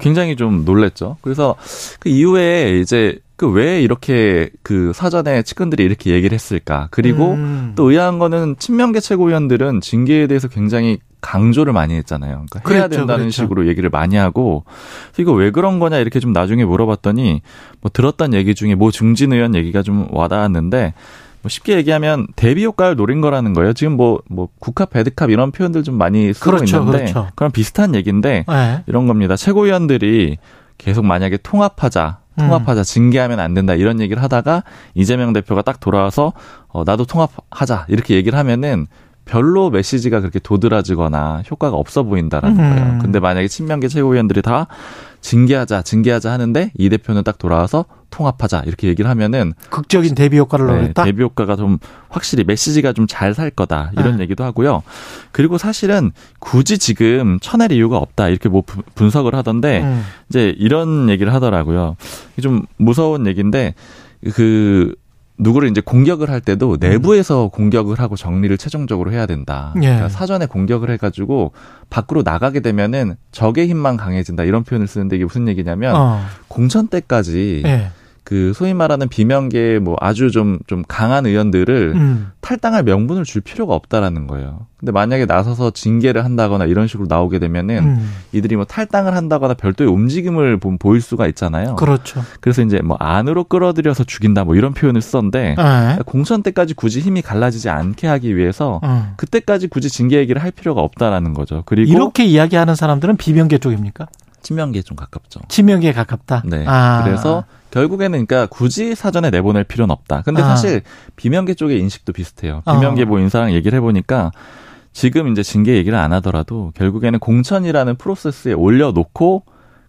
굉장히 좀 놀랬죠. 그래서 그 이후에 이제 그 왜 이렇게 그 사전에 측근들이 이렇게 얘기를 했을까? 그리고 음. 또 의아한 거는 친명계 최고위원들은 징계에 대해서 굉장히 강조를 많이 했잖아요. 그러니까 해야 그랬죠, 된다는 그랬죠. 식으로 얘기를 많이 하고 이거 왜 그런 거냐 이렇게 좀 나중에 물어봤더니 뭐 들었던 얘기 중에 뭐 중진 의원 얘기가 좀 와닿았는데 뭐 쉽게 얘기하면 대비 효과를 노린 거라는 거예요. 지금 뭐, 뭐, 국합, 배드캅 이런 표현들 좀 많이 쓰고 그렇죠, 있는데. 그렇죠. 그럼 비슷한 얘기인데. 네. 이런 겁니다. 최고위원들이 계속 만약에 통합하자. 통합하자, 징계하면 안 된다 이런 얘기를 하다가 이재명 대표가 딱 돌아와서 어 나도 통합하자 이렇게 얘기를 하면은 별로 메시지가 그렇게 도드라지거나 효과가 없어 보인다라는 음. 거예요. 근데 만약에 친명계 최고위원들이 다 징계하자, 징계하자 하는데 이 대표는 딱 돌아와서 통합하자 이렇게 얘기를 하면은 극적인 대비 효과를 네, 노렸다. 대비 효과가 좀 확실히 메시지가 좀 잘 살 거다 이런 네. 얘기도 하고요. 그리고 사실은 굳이 지금 쳐낼 이유가 없다 이렇게 뭐 분석을 하던데 음. 이제 이런 얘기를 하더라고요. 좀 무서운 얘기인데 그 누구를 이제 공격을 할 때도 음. 내부에서 음. 공격을 하고 정리를 최종적으로 해야 된다. 예. 그러니까 사전에 공격을 해가지고 밖으로 나가게 되면은 적의 힘만 강해진다 이런 표현을 쓰는데 이게 무슨 얘기냐면 어. 공천 때까지 예. 그 소위 말하는 비명계 뭐 아주 좀 좀 강한 의원들을 음. 탈당할 명분을 줄 필요가 없다라는 거예요. 근데 만약에 나서서 징계를 한다거나 이런 식으로 나오게 되면은 음. 이들이 뭐 탈당을 한다거나 별도의 움직임을 보일 수가 있잖아요. 그렇죠. 그래서 이제 뭐 안으로 끌어들여서 죽인다 뭐 이런 표현을 썼는데 네. 공천 때까지 굳이 힘이 갈라지지 않게 하기 위해서 음. 그때까지 굳이 징계 얘기를 할 필요가 없다라는 거죠. 그리고 이렇게 이야기하는 사람들은 비명계 쪽입니까? 친명계에 좀 가깝죠. 친명계에 가깝다. 네. 아. 그래서 결국에는 그러니까 굳이 사전에 내보낼 필요는 없다. 근데 아. 사실 비명계 쪽의 인식도 비슷해요. 비명계 어. 뭐 인사랑 얘기를 해보니까 지금 이제 징계 얘기를 안 하더라도 결국에는 공천이라는 프로세스에 올려놓고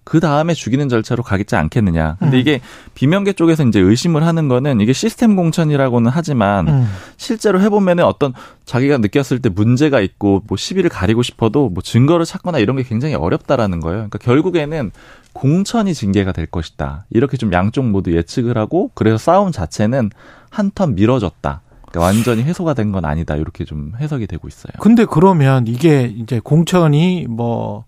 그 다음에 죽이는 절차로 가겠지 않겠느냐. 근데 음. 이게 비명계 쪽에서 이제 의심을 하는 거는 이게 시스템 공천이라고는 하지만 음. 실제로 해보면은 어떤 자기가 느꼈을 때 문제가 있고 뭐 시비를 가리고 싶어도 뭐 증거를 찾거나 이런 게 굉장히 어렵다라는 거예요. 그러니까 결국에는 공천이 징계가 될 것이다. 이렇게 좀 양쪽 모두 예측을 하고 그래서 싸움 자체는 한 턴 미뤄졌다. 그러니까 완전히 해소가 된 건 아니다. 이렇게 좀 해석이 되고 있어요. 근데 그러면 이게 이제 공천이 뭐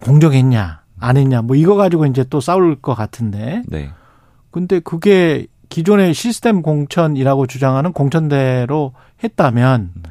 공정했냐 안 했냐 뭐 이거 가지고 이제 또 싸울 것 같은데. 네. 근데 그게 기존의 시스템 공천이라고 주장하는 공천대로 했다면 음.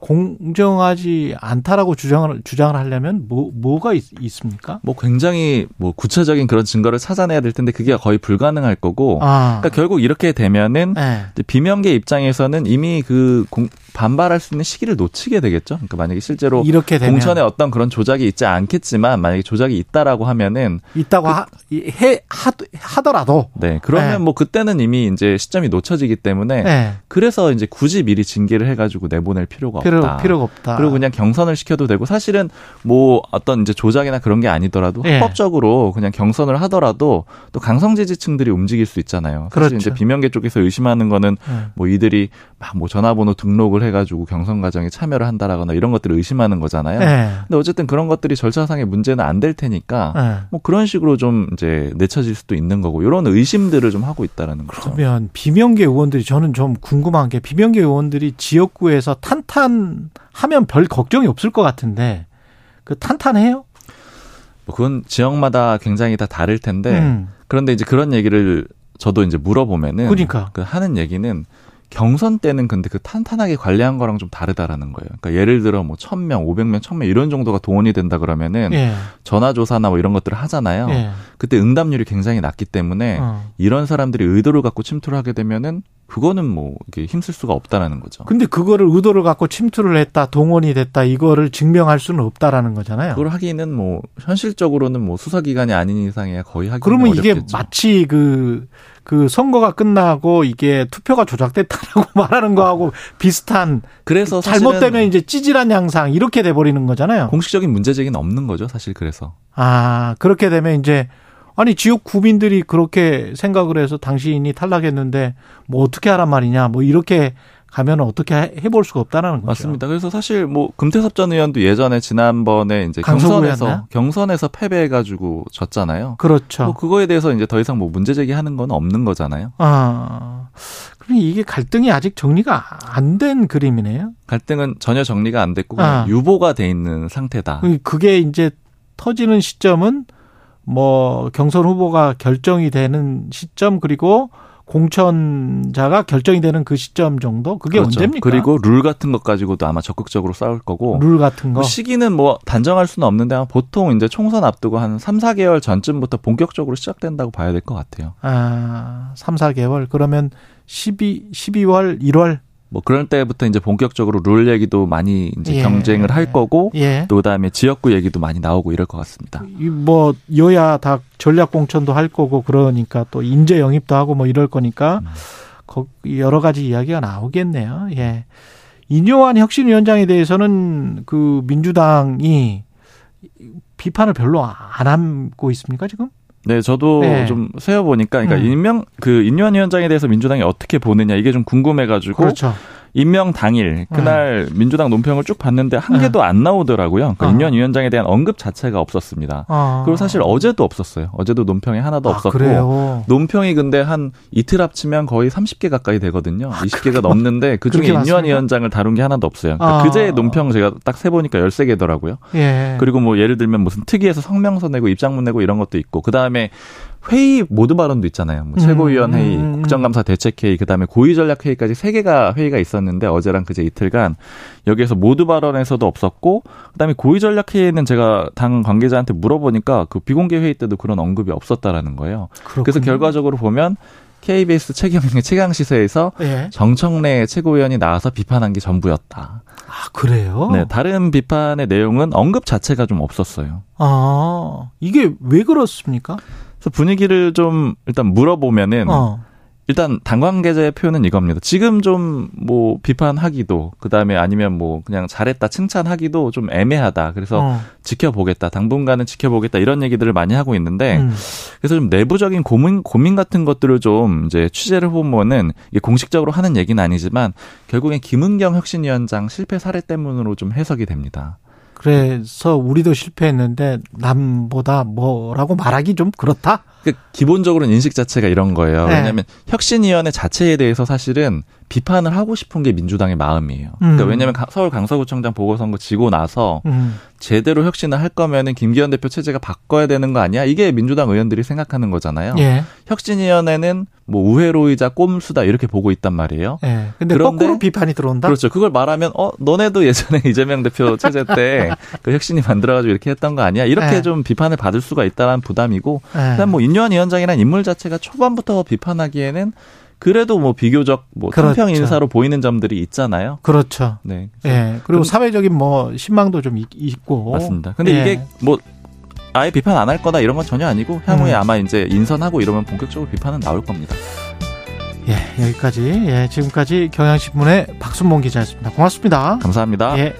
공정하지 않다라고 주장을 주장을 하려면 뭐 뭐가 있, 습니까 뭐 굉장히 뭐 구체적인 그런 증거를 찾아내야 될 텐데 그게 거의 불가능할 거고. 아. 그러니까 결국 이렇게 되면은 네. 비명계 입장에서는 이미 그 공, 반발할 수 있는 시기를 놓치게 되겠죠. 그러니까 만약에 실제로 이렇게 되면. 공천에 어떤 그런 조작이 있지 않겠지만 만약에 조작이 있다라고 하면은 있다고 그, 하, 해 하, 하더라도 네 그러면 네. 뭐 그때는 이미 이제 시점이 놓쳐지기 때문에 네. 그래서 이제 굳이 미리 징계를 해가지고 내보낼 필요가 필요, 없다. 필요가 없다. 그리고 그냥 경선을 시켜도 되고 사실은 뭐 어떤 이제 조작이나 그런 게 아니더라도 네. 합법적으로 그냥 경선을 하더라도 또 강성 지지층들이 움직일 수 있잖아요. 사실 그렇죠. 이제 비명계 쪽에서 의심하는 거는 네. 뭐 이들이 막 뭐 전화번호 등록을 해가지고 경선 과정에 참여를 한다라거나 이런 것들을 의심하는 거잖아요. 네. 근데 어쨌든 그런 것들이 절차상의 문제는 안 될 테니까 네. 뭐 그런 식으로 좀 이제 내쳐질 수도 있는 거고 이런 의심들을 좀 하고 있다라는 거죠. 그러면 비명계 의원들이 저는 좀 궁금한 게 비명계 의원들이 지역구에서 탄탄하면 별 걱정이 없을 것 같은데 그 탄탄해요? 뭐 그건 지역마다 굉장히 다 다를 텐데 음. 그런데 이제 그런 얘기를 저도 이제 물어보면은 그러니까 그 하는 얘기는 경선 때는 근데 그 탄탄하게 관리한 거랑 좀 다르다라는 거예요. 그러니까 예를 들어 뭐 1000명, 500명, 1000명 이런 정도가 동원이 된다 그러면은 예. 전화 조사나 뭐 이런 것들을 하잖아요. 예. 그때 응답률이 굉장히 낮기 때문에 어. 이런 사람들이 의도를 갖고 침투를 하게 되면은 그거는 뭐 이게 힘쓸 수가 없다라는 거죠. 근데 그거를 의도를 갖고 침투를 했다, 동원이 됐다 이거를 증명할 수는 없다라는 거잖아요. 그걸 하기는 뭐 현실적으로는 뭐 수사기관이 아닌 이상이야 거의 하기 그러면 어렵겠죠. 이게 마치 그 그 선거가 끝나고 이게 투표가 조작됐다라고 말하는 거하고 비슷한 그래서 잘못되면 이제 찌질한 양상 이렇게 돼 버리는 거잖아요. 공식적인 문제 제기는 없는 거죠, 사실 그래서. 아, 그렇게 되면 이제 아니 지역 구민들이 그렇게 생각을 해서 당신이 탈락했는데 뭐 어떻게 하란 말이냐 뭐 이렇게 가면 어떻게 해볼 수가 없다는 거죠. 맞습니다. 그래서 사실 뭐 금태섭 전 의원도 예전에 지난번에 이제 경선에서 경선에서 패배해가지고 졌잖아요. 그렇죠. 뭐 그거에 대해서 이제 더 이상 뭐 문제 제기하는 건 없는 거잖아요. 아, 그럼 이게 갈등이 아직 정리가 안 된 그림이네요. 갈등은 전혀 정리가 안 됐고 아. 유보가 돼 있는 상태다. 그게 이제 터지는 시점은 뭐 경선 후보가 결정이 되는 시점 그리고 공천자가 결정이 되는 그 시점 정도 그게 그렇죠. 언제입니까? 그리고 룰 같은 것 가지고도 아마 적극적으로 싸울 거고 룰 같은 거 그 시기는 뭐 단정할 수는 없는데 보통 이제 총선 앞두고 한 3, 4개월 전쯤부터 본격적으로 시작된다고 봐야 될 것 같아요. 아, 3, 4개월 그러면 12 12월 1월 뭐 그럴 때부터 이제 본격적으로 룰 얘기도 많이 이제 예. 경쟁을 할 거고 예. 또 그다음에 지역구 얘기도 많이 나오고 이럴 것 같습니다. 뭐 여야 다 전략 공천도 할 거고 그러니까 또 인재 영입도 하고 뭐 이럴 거니까 음. 여러 가지 이야기가 나오겠네요. 예. 인요한 혁신위원장에 대해서는 그 민주당이 비판을 별로 안 하고 있습니까 지금? 네, 저도 네. 좀 세어 보니까, 그러니까 음. 임명, 그, 인유한 위원장에 대해서 민주당이 어떻게 보느냐, 이게 좀 궁금해가지고. 그렇죠. 임명 당일 그날 네. 민주당 논평을 쭉 봤는데 한 네. 개도 안 나오더라고요. 그러니까 어. 인현 위원장에 대한 언급 자체가 없었습니다. 어. 그리고 사실 어제도 없었어요. 어제도 논평이 하나도 아, 없었고 그래요? 논평이 근데 한 이틀 합치면 거의 30개 가까이 되거든요. 아, 20개가 넘는데 그 중에 인현 위원장을 다룬 게 하나도 없어요. 그러니까 아. 그제 논평 제가 딱 세 보니까 13개더라고요. 예. 그리고 뭐 예를 들면 무슨 특위에서 성명서 내고 입장문 내고 이런 것도 있고 그 다음에 회의 모두 발언도 있잖아요. 뭐 최고위원 회의, 음, 음, 음. 국정감사 대책 회의, 그다음에 고위 전략 회의까지 세 개가 회의가 있었는데 어제랑 그제 이틀간 여기에서 모두 발언에서도 없었고 그다음에 고위 전략 회의는 제가 당 관계자한테 물어보니까 그 비공개 회의 때도 그런 언급이 없었다라는 거예요. 그렇군요. 그래서 결과적으로 보면 KBS 최경영의 최강 시세에서 예. 정청래 최고위원이 나와서 비판한 게 전부였다. 아 그래요? 네, 다른 비판의 내용은 언급 자체가 좀 없었어요. 아 이게 왜 그렇습니까? 그래서 분위기를 좀 일단 물어보면은 어. 일단 당 관계자의 표현은 이겁니다. 지금 좀 뭐 비판하기도 그다음에 아니면 뭐 그냥 잘했다 칭찬하기도 좀 애매하다. 그래서 어. 지켜보겠다. 당분간은 지켜보겠다. 이런 얘기들을 많이 하고 있는데 음. 그래서 좀 내부적인 고민 고민 같은 것들을 좀 이제 취재를 해보면은 이게 공식적으로 하는 얘기는 아니지만 결국엔 김은경 혁신위원장 실패 사례 때문으로 좀 해석이 됩니다. 그래서 우리도 실패했는데 남보다 뭐라고 말하기 좀 그렇다? 그 기본적으로는 인식 자체가 이런 거예요. 네. 왜냐하면 혁신위원회 자체에 대해서 사실은 비판을 하고 싶은 게 민주당의 마음이에요. 음. 그러니까 왜냐하면 서울 강서구청장 보궐선거 지고 나서 음. 제대로 혁신을 할 거면은 김기현 대표 체제가 바꿔야 되는 거 아니야? 이게 민주당 의원들이 생각하는 거잖아요. 예. 혁신위원회는 뭐 우회로이자 꼼수다 이렇게 보고 있단 말이에요. 예. 근데 그런데 거꾸로 비판이 들어온다. 그렇죠. 그걸 말하면 어 너네도 예전에 이재명 대표 체제 때 그 혁신이 만들어가지고 이렇게 했던 거 아니야? 이렇게 예. 좀 비판을 받을 수가 있다는 부담이고, 예. 그다음 뭐 인요한 위원장이라는 인물 자체가 초반부터 비판하기에는 그래도 뭐 비교적 뭐 그렇죠. 평 인사로 보이는 점들이 있잖아요. 그렇죠. 네. 예. 그리고 사회적인 뭐 신망도 좀 있고. 맞습니다. 근데 예. 이게 뭐 아예 비판 안 할 거다 이런 건 전혀 아니고 향후에 음. 아마 이제 인선하고 이러면 본격적으로 비판은 나올 겁니다. 예, 여기까지 예, 지금까지 경향신문의 박순봉 기자였습니다. 고맙습니다. 감사합니다. 예.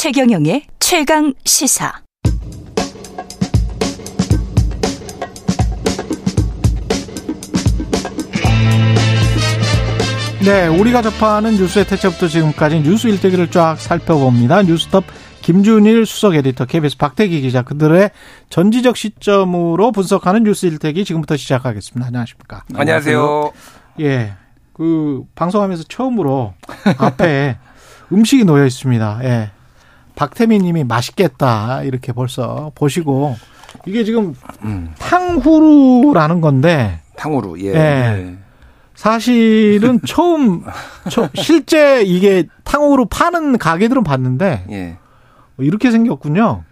최경영의 최강 시사. 네, 우리가 접하는 뉴스의 태초부터 지금까지 뉴스 일대기를 쫙 살펴봅니다. 뉴스톱 김준일 수석 에디터, KBS 박태기 기자, 그들의 전지적 시점으로 분석하는 뉴스 일대기 지금부터 시작하겠습니다. 안녕하십니까? 안녕하세요. 예, 그 방송하면서 처음으로 앞에 음식이 놓여 있습니다. 예. 박태민 님이 맛있겠다. 이렇게 벌써 보시고 이게 지금 음. 탕후루라는 건데 탕후루 예. 예. 사실은 처음 처, 실제 이게 탕후루 파는 가게들은 봤는데 예. 이렇게 생겼군요.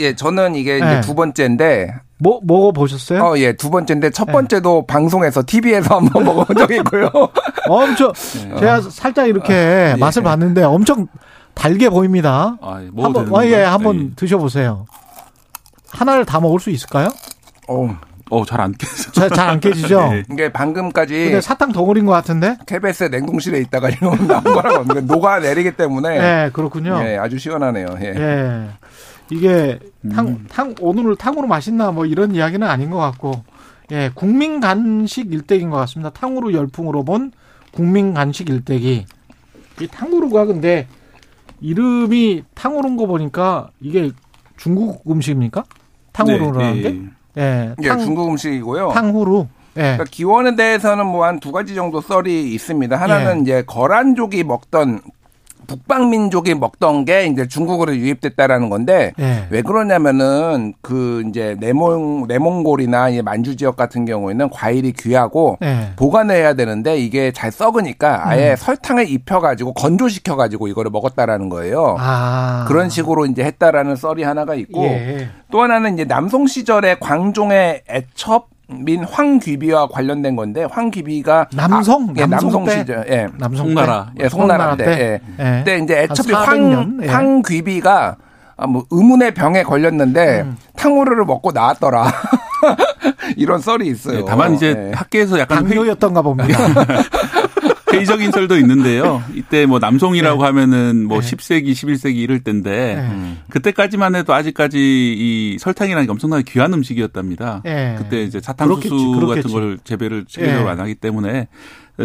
예, 저는 이게 예. 두 번째인데 뭐 먹어 보셨어요? 어, 예, 두 번째인데 첫 예. 번째도 네. 방송에서 TV에서 한번 먹어본 적이 있고요. 엄청 네. 제가 살짝 이렇게 아, 예. 맛을 봤는데 엄청 달게 보입니다. 아, 예, 한번 어, 예, 한번 예. 드셔보세요. 하나를 다 먹을 수 있을까요? 어, 어, 잘 안 깨져. 잘 안 깨지죠? 네. 이게 방금까지. 근데 사탕 덩어리인 것 같은데? KBS 냉동실에 있다가 이거 나온 거라고. 녹아내리기 때문에. 네, 그렇군요. 예, 아주 시원하네요. 예. 예. 이게 탕, 음. 탕, 오늘 탕으로 맛있나 뭐 이런 이야기는 아닌 것 같고, 예, 국민 간식 일대기인 것 같습니다. 탕후루 열풍으로 본 국민 간식 일대기. 이 탕후루가 근데 이름이 탕후루인 거 보니까 이게 중국 음식입니까? 탕후루라는 네, 게? 네. 예, 예 탕, 중국 음식이고요. 탕후루. 예. 그러니까 기원에 대해서는 뭐 한 두 가지 정도 썰이 있습니다. 하나는 예. 이제 거란족이 먹던 북방 민족이 먹던 게 이제 중국으로 유입됐다라는 건데 네. 왜 그러냐면은 그 이제 내몽 내몽골이나 만주 지역 같은 경우에는 과일이 귀하고 네. 보관해야 되는데 이게 잘 썩으니까 아예 음. 설탕을 입혀가지고 건조시켜가지고 이거를 먹었다라는 거예요. 아. 그런 식으로 이제 했다라는 썰이 하나가 있고 예. 또 하나는 이제 남송 시절에 광종의 애첩 민 황귀비와 관련된 건데 황귀비가 남성 아, 예, 남성, 남성 시절 예 남성 송나라 예 송나라 때, 때. 예. 예. 그때 이제 애초에 황 예. 황귀비가 아, 뭐 의문의 병에 걸렸는데 음. 탕후루를 먹고 나왔더라. 이런 썰이 있어요. 네, 다만 이제 네. 학계에서 약간 당뇨였던가 봅니다. 회의적인 설도 있는데요. 이때 뭐 남송이라고 네. 하면은 뭐 네. 10세기, 11세기 이럴 때인데 네. 그때까지만 해도 아직까지 이 설탕이라는 게 엄청나게 귀한 음식이었답니다. 네. 그때 이제 사탕수수 그렇겠지, 그렇겠지. 같은 걸 재배를 체계적으로 네. 안 하기 때문에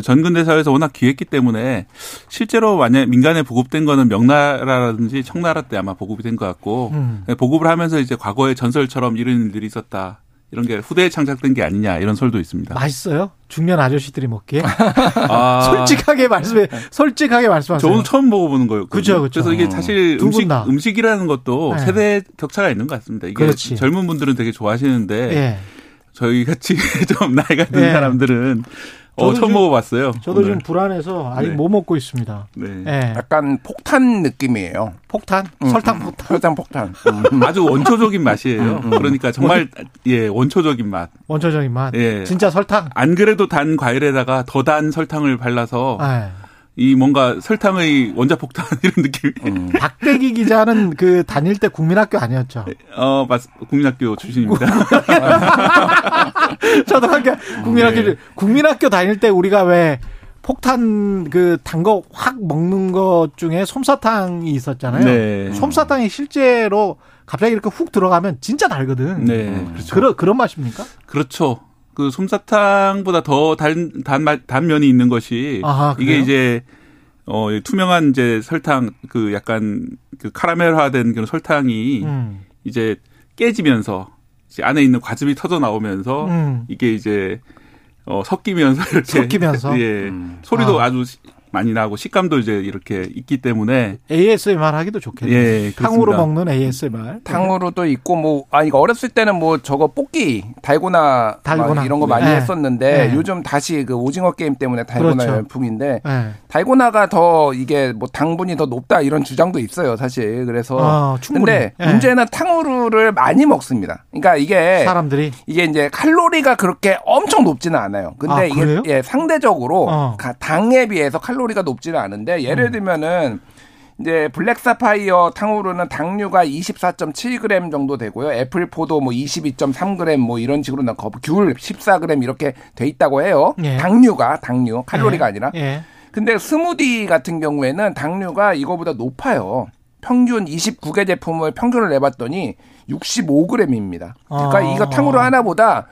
전근대사에서 워낙 귀했기 때문에 실제로 만약 민간에 보급된 거는 명나라라든지 청나라 때 아마 보급이 된 것 같고 음. 보급을 하면서 이제 과거의 전설처럼 이런 일들이 있었다. 이런 게 후대에 창작된 게 아니냐 이런 설도 있습니다. 맛있어요? 중년 아저씨들이 먹기에? 아. 솔직하게 말씀해, 솔직하게 말씀하세요. 저는 처음 먹어보는 거예요. 그죠, 그죠. 그래서 이게 사실 음식, 음식이라는 것도 네. 세대 격차가 있는 것 같습니다. 이게 그렇지. 젊은 분들은 되게 좋아하시는데 네. 저희 같이 좀 나이가 든 네. 사람들은 어, 처음 좀, 먹어봤어요. 저도 오늘. 좀 불안해서 아직 네. 못 먹고 있습니다. 네. 네. 약간 폭탄 느낌이에요. 폭탄? 음, 설탕 음. 폭탄? 설탕 폭탄. 음. 아주 원초적인 맛이에요. 음, 음. 그러니까 정말 예 원초적인 맛. 원초적인 맛. 예. 진짜 설탕. 안 그래도 단 과일에다가 더 단 설탕을 발라서. 네. 이 뭔가 설탕의 원자폭탄 이런 느낌. 음. 박대기 기자는 그 다닐 때 국민학교 아니었죠? 어, 맞, 국민학교 출신입니다. 저도 학교 국민학교 네. 국민학교 다닐 때 우리가 왜 폭탄 그 단 거 확 먹는 것 중에 솜사탕이 있었잖아요. 네. 솜사탕이 실제로 갑자기 이렇게 훅 들어가면 진짜 달거든. 네. 그렇죠. 그런 그런 맛입니까? 그렇죠. 그 솜사탕보다 더 단, 단, 단 면이 있는 것이 아하, 이게 이제 어 투명한 이제 설탕 그 약간 그 카라멜화된 그런 설탕이 음. 이제 깨지면서 이제 안에 있는 과즙이 터져 나오면서 음. 이게 이제 어 섞이면서 이렇게 섞이면서 예 음. 소리도 아. 주 많이 나고 식감도 이제 이렇게 있기 때문에 ASMR 하기도 좋겠네요. 예, 탕으로 먹는 ASMR. 탕으로도 있고 뭐아 이거 어렸을 때는 뭐 저거 뽑기 달고나, 달고나. 이런 거 많이 네. 했었는데 네. 요즘 다시 그 오징어 게임 때문에 달고나 그렇죠. 열풍인데 네. 달고나가 더 이게 뭐 당분이 더 높다 이런 주장도 있어요, 사실. 그래서 아, 근데 네. 문제는 탕후루를 많이 먹습니다. 그러니까 이게 사람들이 이게 이제 칼로리가 그렇게 엄청 높지는 않아요. 근데 아, 이게 예, 상대적으로 어. 당에 비해서 칼로리 칼로리가 높지는 않은데 예를 음. 들면은 이제 블랙 사파이어 탕후루는 당류가 24.7g 정도 되고요. 애플 포도 뭐 22.3g 뭐 이런 식으로 나고 귤 14g 이렇게 돼 있다고 해요. 예. 당류가 당류 칼로리가 예. 아니라. 예. 근데 스무디 같은 경우에는 당류가 이거보다 높아요. 평균 29개 제품을 평균을 내봤더니 65g입니다. 그러니까 아. 이거 탕후루 하나보다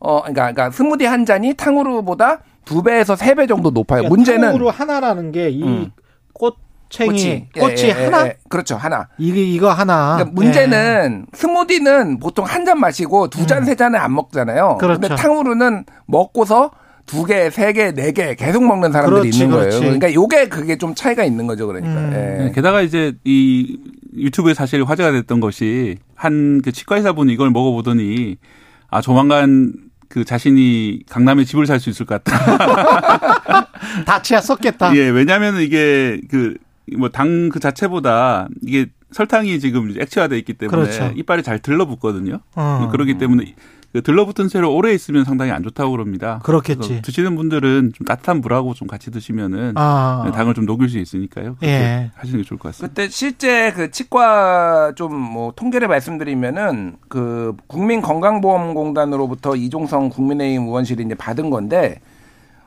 어 그러니까, 그러니까 스무디 한 잔이 탕후루보다 두 배에서 세 배 정도 높아요. 그러니까 문제는 탕후루 하나라는 게이 음. 꽃챙이 꽃이, 꽃이 예, 예, 하나 예, 그렇죠 하나 이게 이거 하나 그러니까 문제는 예. 스무디는 보통 한 잔 마시고 두 잔세 잔을 안 먹잖아요 그렇죠. 근데 탕후루는 먹고서 두 개, 세 개, 네 개 계속 먹는 사람들이 그렇지, 있는 거예요. 그렇지. 그러니까 요게 그게 좀 차이가 있는 거죠, 그러니까. 음. 예. 게다가 이제 이 유튜브에 사실 화제가 됐던 것이 한 그 치과 의사분이 이걸 먹어보더니 아 조만간 그 자신이 강남에 집을 살 수 있을 것 같다. 다치야 썼겠다. 예, 왜냐하면 이게 그 뭐 당 그 자체보다 이게 설탕이 지금 액체화돼 있기 때문에 그렇죠. 이빨이 잘 들러붙거든요. 어. 그렇기 때문에 그 들러붙은 채로 오래 있으면 상당히 안 좋다고 그럽니다. 그렇겠지. 드시는 분들은 좀 따뜻한 물하고 좀 같이 드시면은 아. 당을 좀 녹일 수 있으니까요. 예. 하시는 게 좋을 것 같습니다. 그때 실제 그 치과 좀 뭐 통계를 말씀드리면은 그 국민건강보험공단으로부터 이종성 국민의힘 의원실이 이제 받은 건데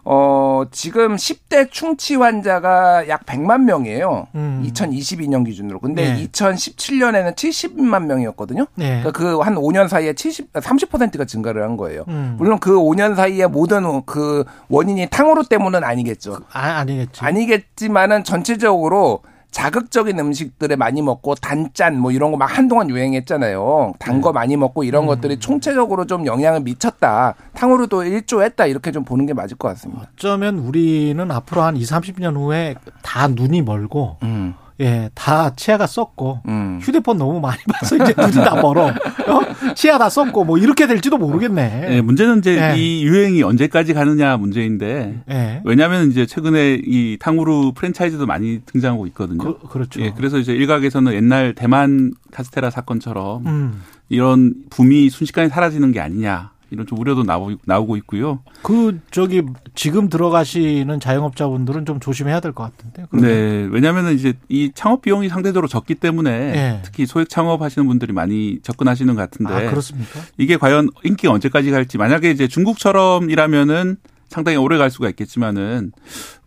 어, 지금 10대 충치 환자가 약 100만 명이에요. 음. 2022년 기준으로. 근데 네. 2017년에는 70만 명이었거든요. 네. 그러니까 그 한 5년 사이에 70, 30%가 증가를 한 거예요. 음. 물론 그 5년 사이에 모든 그 원인이 탕후루 때문은 아니겠죠. 아, 아니겠죠. 아니겠지만은 전체적으로 자극적인 음식들을 많이 먹고 단짠 뭐 이런 거 막 한동안 유행했잖아요. 단거 네. 많이 먹고 이런 음. 것들이 총체적으로 좀 영향을 미쳤다. 탕후루도 일조했다. 이렇게 좀 보는 게 맞을 것 같습니다. 어쩌면 우리는 앞으로 한 2, 30년 후에 다 눈이 멀고 음. 예, 다 치아가 썼고 음. 휴대폰 너무 많이 봐서 이제 눈이 다 멀어. 어? 치아 다 썼고 뭐 이렇게 될지도 모르겠네. 네, 문제는 이제 예. 이 유행이 언제까지 가느냐 문제인데. 예. 왜냐하면 이제 최근에 이 탕후루 프랜차이즈도 많이 등장하고 있거든요. 그, 렇죠 예, 그래서 이제 일각에서는 옛날 대만 카스테라 사건처럼 음. 이런 붐이 순식간에 사라지는 게 아니냐. 이런 좀 우려도 나오고 있고요. 그 저기 지금 들어가시는 자영업자분들은 좀 조심해야 될 것 같은데. 그러면. 네, 왜냐하면 이제 이 창업 비용이 상대적으로 적기 때문에 네. 특히 소액 창업하시는 분들이 많이 접근하시는 것 같은데. 아, 그렇습니까? 이게 과연 인기가 언제까지 갈지 만약에 이제 중국처럼이라면은 상당히 오래 갈 수가 있겠지만은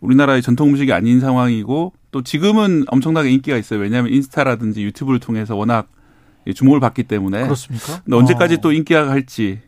우리나라의 전통 음식이 아닌 상황이고 또 지금은 엄청나게 인기가 있어요. 왜냐하면 인스타라든지 유튜브를 통해서 워낙 주목을 받기 때문에. 그렇습니까? 언제까지 어. 또 인기가 갈지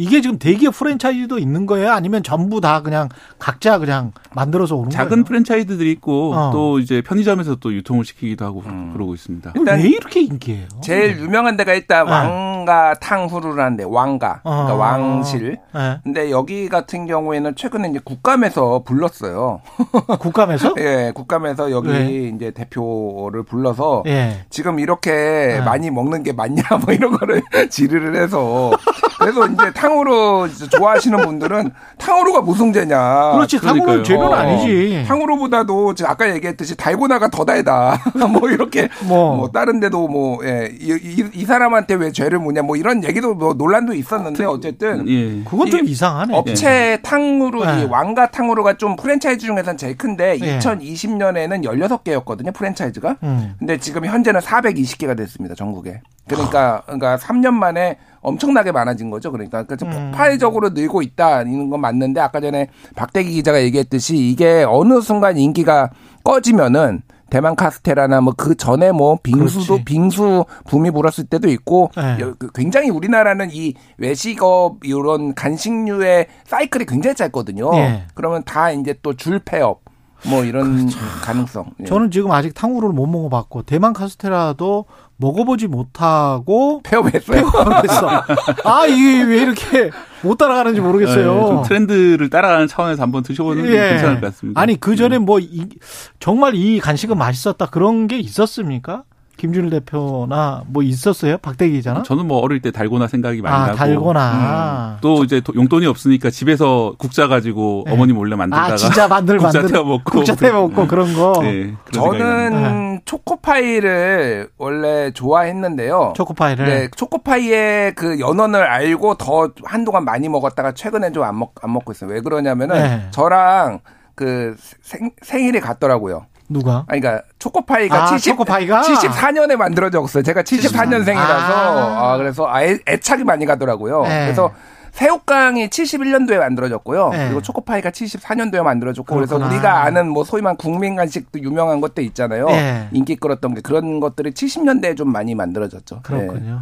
이게 지금 대기업 프랜차이즈도 있는 거예요? 아니면 전부 다 그냥 각자 그냥 만들어서 오는 작은 거예요? 작은 프랜차이즈들이 있고 어. 또 이제 편의점에서 또 유통을 시키기도 하고 음. 그러고 있습니다. 일단 왜 이렇게 인기예요? 제일 유명한 데가 일단 네. 왕가 탕후루라는데 왕가 그러니까 어. 왕실. 네. 근데 여기 같은 경우에는 최근에 이제 국감에서 불렀어요. 국감에서? 예, 국감에서 여기 네. 이제 대표를 불러서 예. 지금 이렇게 네. 많이 먹는 게 맞냐 뭐 이런 거를 질의를 해서 그래서 이제 탕 탕후루 좋아하시는 분들은 탕후루가 무슨 죄냐. 그렇지, 탕후루 죄는 아니지. 탕후루보다도 아까 얘기했듯이 달고나가 더 달다. 뭐 이렇게 뭐. 뭐 다른 데도 뭐, 예, 이, 이, 이, 사람한테 왜 죄를 묻냐 뭐 이런 얘기도 뭐 논란도 있었는데 어쨌든. 예. 그건 좀 이상하네. 업체 예. 탕후루, 예. 이 왕가 탕후루가 좀 프랜차이즈 중에서는 제일 큰데 예. 2020년에는 16개였거든요, 프랜차이즈가. 음. 근데 지금 현재는 420개가 됐습니다, 전국에. 그러니까, 그러니까 3년 만에 엄청나게 많아진 거죠. 그러니까, 그러니까 음. 폭발적으로 늘고 있다는 건 맞는데 아까 전에 박대기 기자가 얘기했듯이 이게 어느 순간 인기가 꺼지면은 대만 카스테라나 뭐 그 전에 뭐 빙수도 그렇지. 빙수 붐이 불었을 때도 있고 네. 그 굉장히 우리나라는 이 외식업 이런 간식류의 사이클이 굉장히 짧거든요. 네. 그러면 다 이제 또 줄 폐업 뭐 이런 그렇죠. 가능성. 예. 저는 지금 아직 탕후루를 못 먹어봤고 대만 카스테라도 먹어보지 못하고 폐업했어요. 폐업했어. 아 이게 왜 이렇게 못 따라가는지 모르겠어요. 네, 트렌드를 따라가는 차원에서 한번 드셔보는 게 예. 괜찮을 것 같습니다. 아니 그 전에 네. 뭐 이, 정말 이 간식은 맛있었다 그런 게 있었습니까? 김준일 대표나 뭐 있었어요? 박대기 기자나? 저는 뭐 어릴 때 달고나 생각이 많이 아, 나고. 달고나. 음. 또 이제 용돈이 없으니까 집에서 국자 가지고 네. 어머니 몰래 만들다가 아, 진짜 만들 국자 만들 태워 먹고 국자 태워 먹고 그런 거. 네, 저는 네. 초코파이를 원래 좋아했는데요. 초코파이를. 네, 초코파이의 그 연원을 알고 더 한동안 많이 먹었다가 최근에 좀 안 먹 안 먹고 있어요. 왜 그러냐면은 네. 저랑 그 생, 생일이 같더라고요. 누가? 아니, 그러니까 초코파이가 아, 70, 초코파이가? 74년에 만들어졌어요. 제가 74년생이라서 아. 아 그래서 아, 애착이 많이 가더라고요. 네. 그래서 새우깡이 71년도에 만들어졌고요. 네. 그리고 초코파이가 74년도에 만들어졌고 그렇구나. 그래서 우리가 아는 뭐 소위 말 국민 간식도 유명한 것들 있잖아요. 네. 인기 끌었던 게 그런 것들이 70년대에 좀 많이 만들어졌죠. 그렇군요. 네.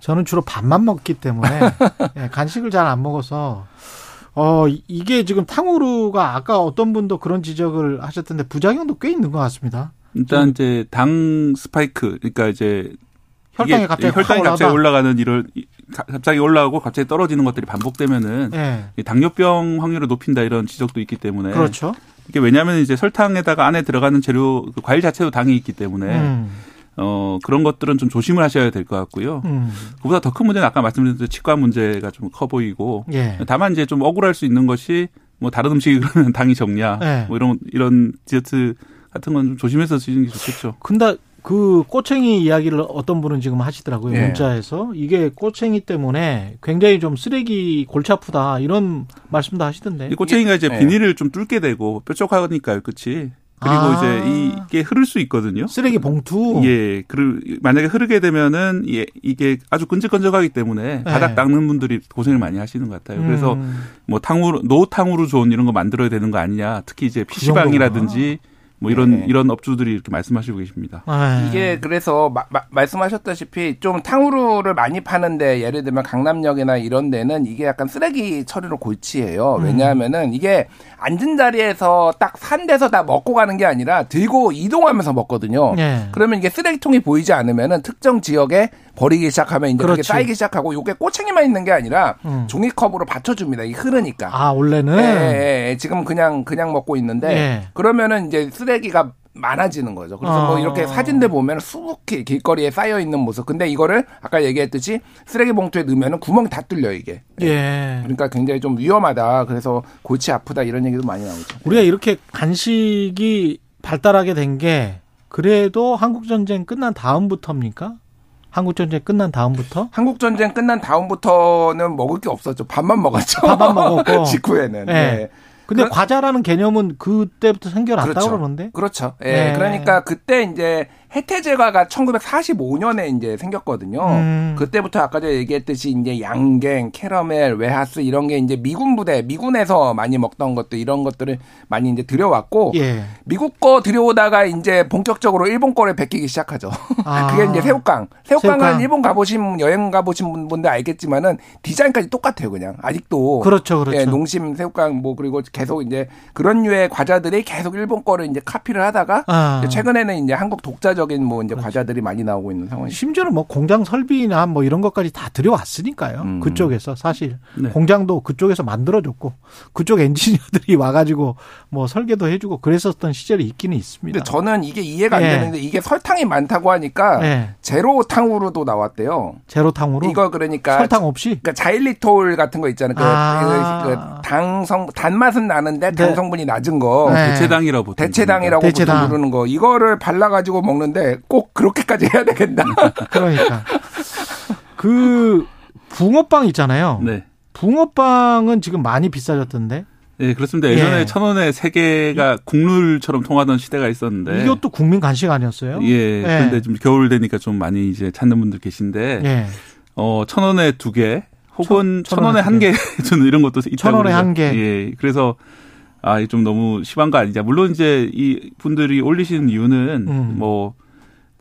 저는 주로 밥만 먹기 때문에 네, 간식을 잘 안 먹어서 어, 이게 지금 탕후루가 아까 어떤 분도 그런 지적을 하셨던데 부작용도 꽤 있는 것 같습니다. 일단 이제 당 스파이크, 그러니까 이제 혈당이 갑자기 혈당이 갑자기 올라가는 이런 갑자기 올라가고 갑자기 떨어지는 것들이 반복되면은 네. 당뇨병 확률을 높인다 이런 지적도 있기 때문에 그렇죠. 이게 왜냐하면 이제 설탕에다가 안에 들어가는 재료 그 과일 자체도 당이 있기 때문에 음. 어 어, 그런 것들은 좀 조심을 하셔야 될 것 같고요. 음. 그보다 더 큰 문제는 아까 말씀드린 치과 문제가 좀 커 보이고 예. 다만 이제 좀 억울할 수 있는 것이 뭐 다른 음식이 그러면 당이 적냐 예. 뭐 이런 이런 디저트 같은 건 좀 조심해서 드시는 게 좋겠죠. 근데 그 꼬챙이 이야기를 어떤 분은 지금 하시더라고요. 예. 문자에서 이게 꼬챙이 때문에 굉장히 좀 쓰레기 골치 아프다 이런 말씀도 하시던데. 이 꼬챙이가 이제 예. 비닐을 좀 뚫게 되고 뾰족하니까요, 그렇지? 그리고 아. 이제 이게 흐를 수 있거든요. 쓰레기 봉투. 예. 그 만약에 흐르게 되면은 예, 이게 아주 끈적끈적하기 때문에 네. 바닥 닦는 분들이 고생을 많이 하시는 것 같아요. 그래서 음. 뭐 탕후루 노탕후루 존 이런 거 만들어야 되는 거 아니냐. 특히 이제 PC방이라든지 그 뭐 이런 네. 이런 업주들이 이렇게 말씀하시고 계십니다. 아. 이게 그래서 마, 마, 말씀하셨다시피 좀 탕후루를 많이 파는데 예를 들면 강남역이나 이런 데는 이게 약간 쓰레기 처리로 골치예요. 음. 왜냐하면은 이게 앉은 자리에서 딱 산 데서 다 먹고 가는 게 아니라 들고 이동하면서 먹거든요. 네. 그러면 이게 쓰레기통이 보이지 않으면은 특정 지역에 버리기 시작하면 이제 그렇게 쌓이기 시작하고 요게 꼬챙이만 있는 게 아니라 음. 종이컵으로 받쳐줍니다. 이 흐르니까. 아 원래는. 예, 예, 예. 지금 그냥 그냥 먹고 있는데 예. 그러면은 이제 쓰레기가 많아지는 거죠. 그래서 어. 뭐 이렇게 아. 사진들 보면 수북히 길거리에 쌓여 있는 모습. 근데 이거를 아까 얘기했듯이 쓰레기 봉투에 넣으면은 구멍이 다 뚫려 이게. 예. 그러니까 굉장히 좀 위험하다. 그래서 골치 아프다 이런 얘기도 많이 나오죠. 우리가 이렇게 간식이 발달하게 된 게 그래도 한국 전쟁 끝난 다음부터입니까? 한국 전쟁 끝난 다음부터? 한국 전쟁 끝난 다음부터는 먹을 게 없었죠. 밥만 먹었죠. 밥만 먹었고. 직후에는. 네. 네. 근데 그, 과자라는 개념은 그때부터 생겨났다고 그렇죠. 그러는데? 그렇죠. 예. 네. 그러니까 그때 이제 해태제과가 1945년에 이제 생겼거든요. 음. 그때부터 아까 전에 얘기했듯이 이제 양갱, 캐러멜, 웨하스 이런 게 이제 미군 부대, 미군에서 많이 먹던 것들 이런 것들을 많이 이제 들여왔고 예. 미국 거 들여오다가 이제 본격적으로 일본 거를 베끼기 시작하죠. 아. 그게 이제 새우깡. 새우깡은 새우깡. 일본 가보신 여행 가보신 분들 알겠지만은 디자인까지 똑같아요, 그냥 아직도. 그렇죠, 그렇죠. 예, 농심 새우깡 뭐 그리고 계속 이제 그런 류의 과자들이 계속 일본 거를 이제 카피를 하다가 아. 최근에는 이제 한국 독자적 세계적인 뭐 이제 그렇죠. 과자들이 많이 나오고 있는 상황이 심지어는 뭐 공장 설비나 뭐 이런 것까지 다 들여왔으니까요. 음. 그쪽에서 사실 네. 공장도 그쪽에서 만들어줬고 그쪽 엔지니어들이 와가지고 뭐 설계도 해주고 그랬었던 시절이 있기는 있습니다. 근데 저는 이게 이해가 안 네. 되는데 이게 설탕이 많다고 하니까 네. 제로탕으로도 나왔대요. 제로탕으로? 이거 그러니까 설탕 없이? 그러니까 자일리톨 같은 거 있잖아요. 그, 아. 그, 그 당성 단맛은 나는데 당 네. 성분이 낮은 거 네. 대체당이라고 대체당이라고 대체당. 부르는 거 이거를 발라 가지고 먹는 하는데 꼭 그렇게까지 해야 되겠나? 그러니까 그 붕어빵 있잖아요. 네. 붕어빵은 지금 많이 비싸졌던데. 네, 그렇습니다. 예전에 예. 천 원에 세 개가 국룰처럼 통하던 시대가 있었는데. 이것도 국민 간식 아니었어요? 예. 예. 그런데 좀 겨울 되니까 좀 많이 이제 찾는 분들 계신데. 예. 어, 천 원에 두 개, 혹은 천, 천 원에 한 개, 저는 이런 것도 있다고. 천 원에 한 개. 예. 그래서 아, 좀 너무 심한 거 아니냐. 물론 이제 이 분들이 올리시는 이유는 음. 뭐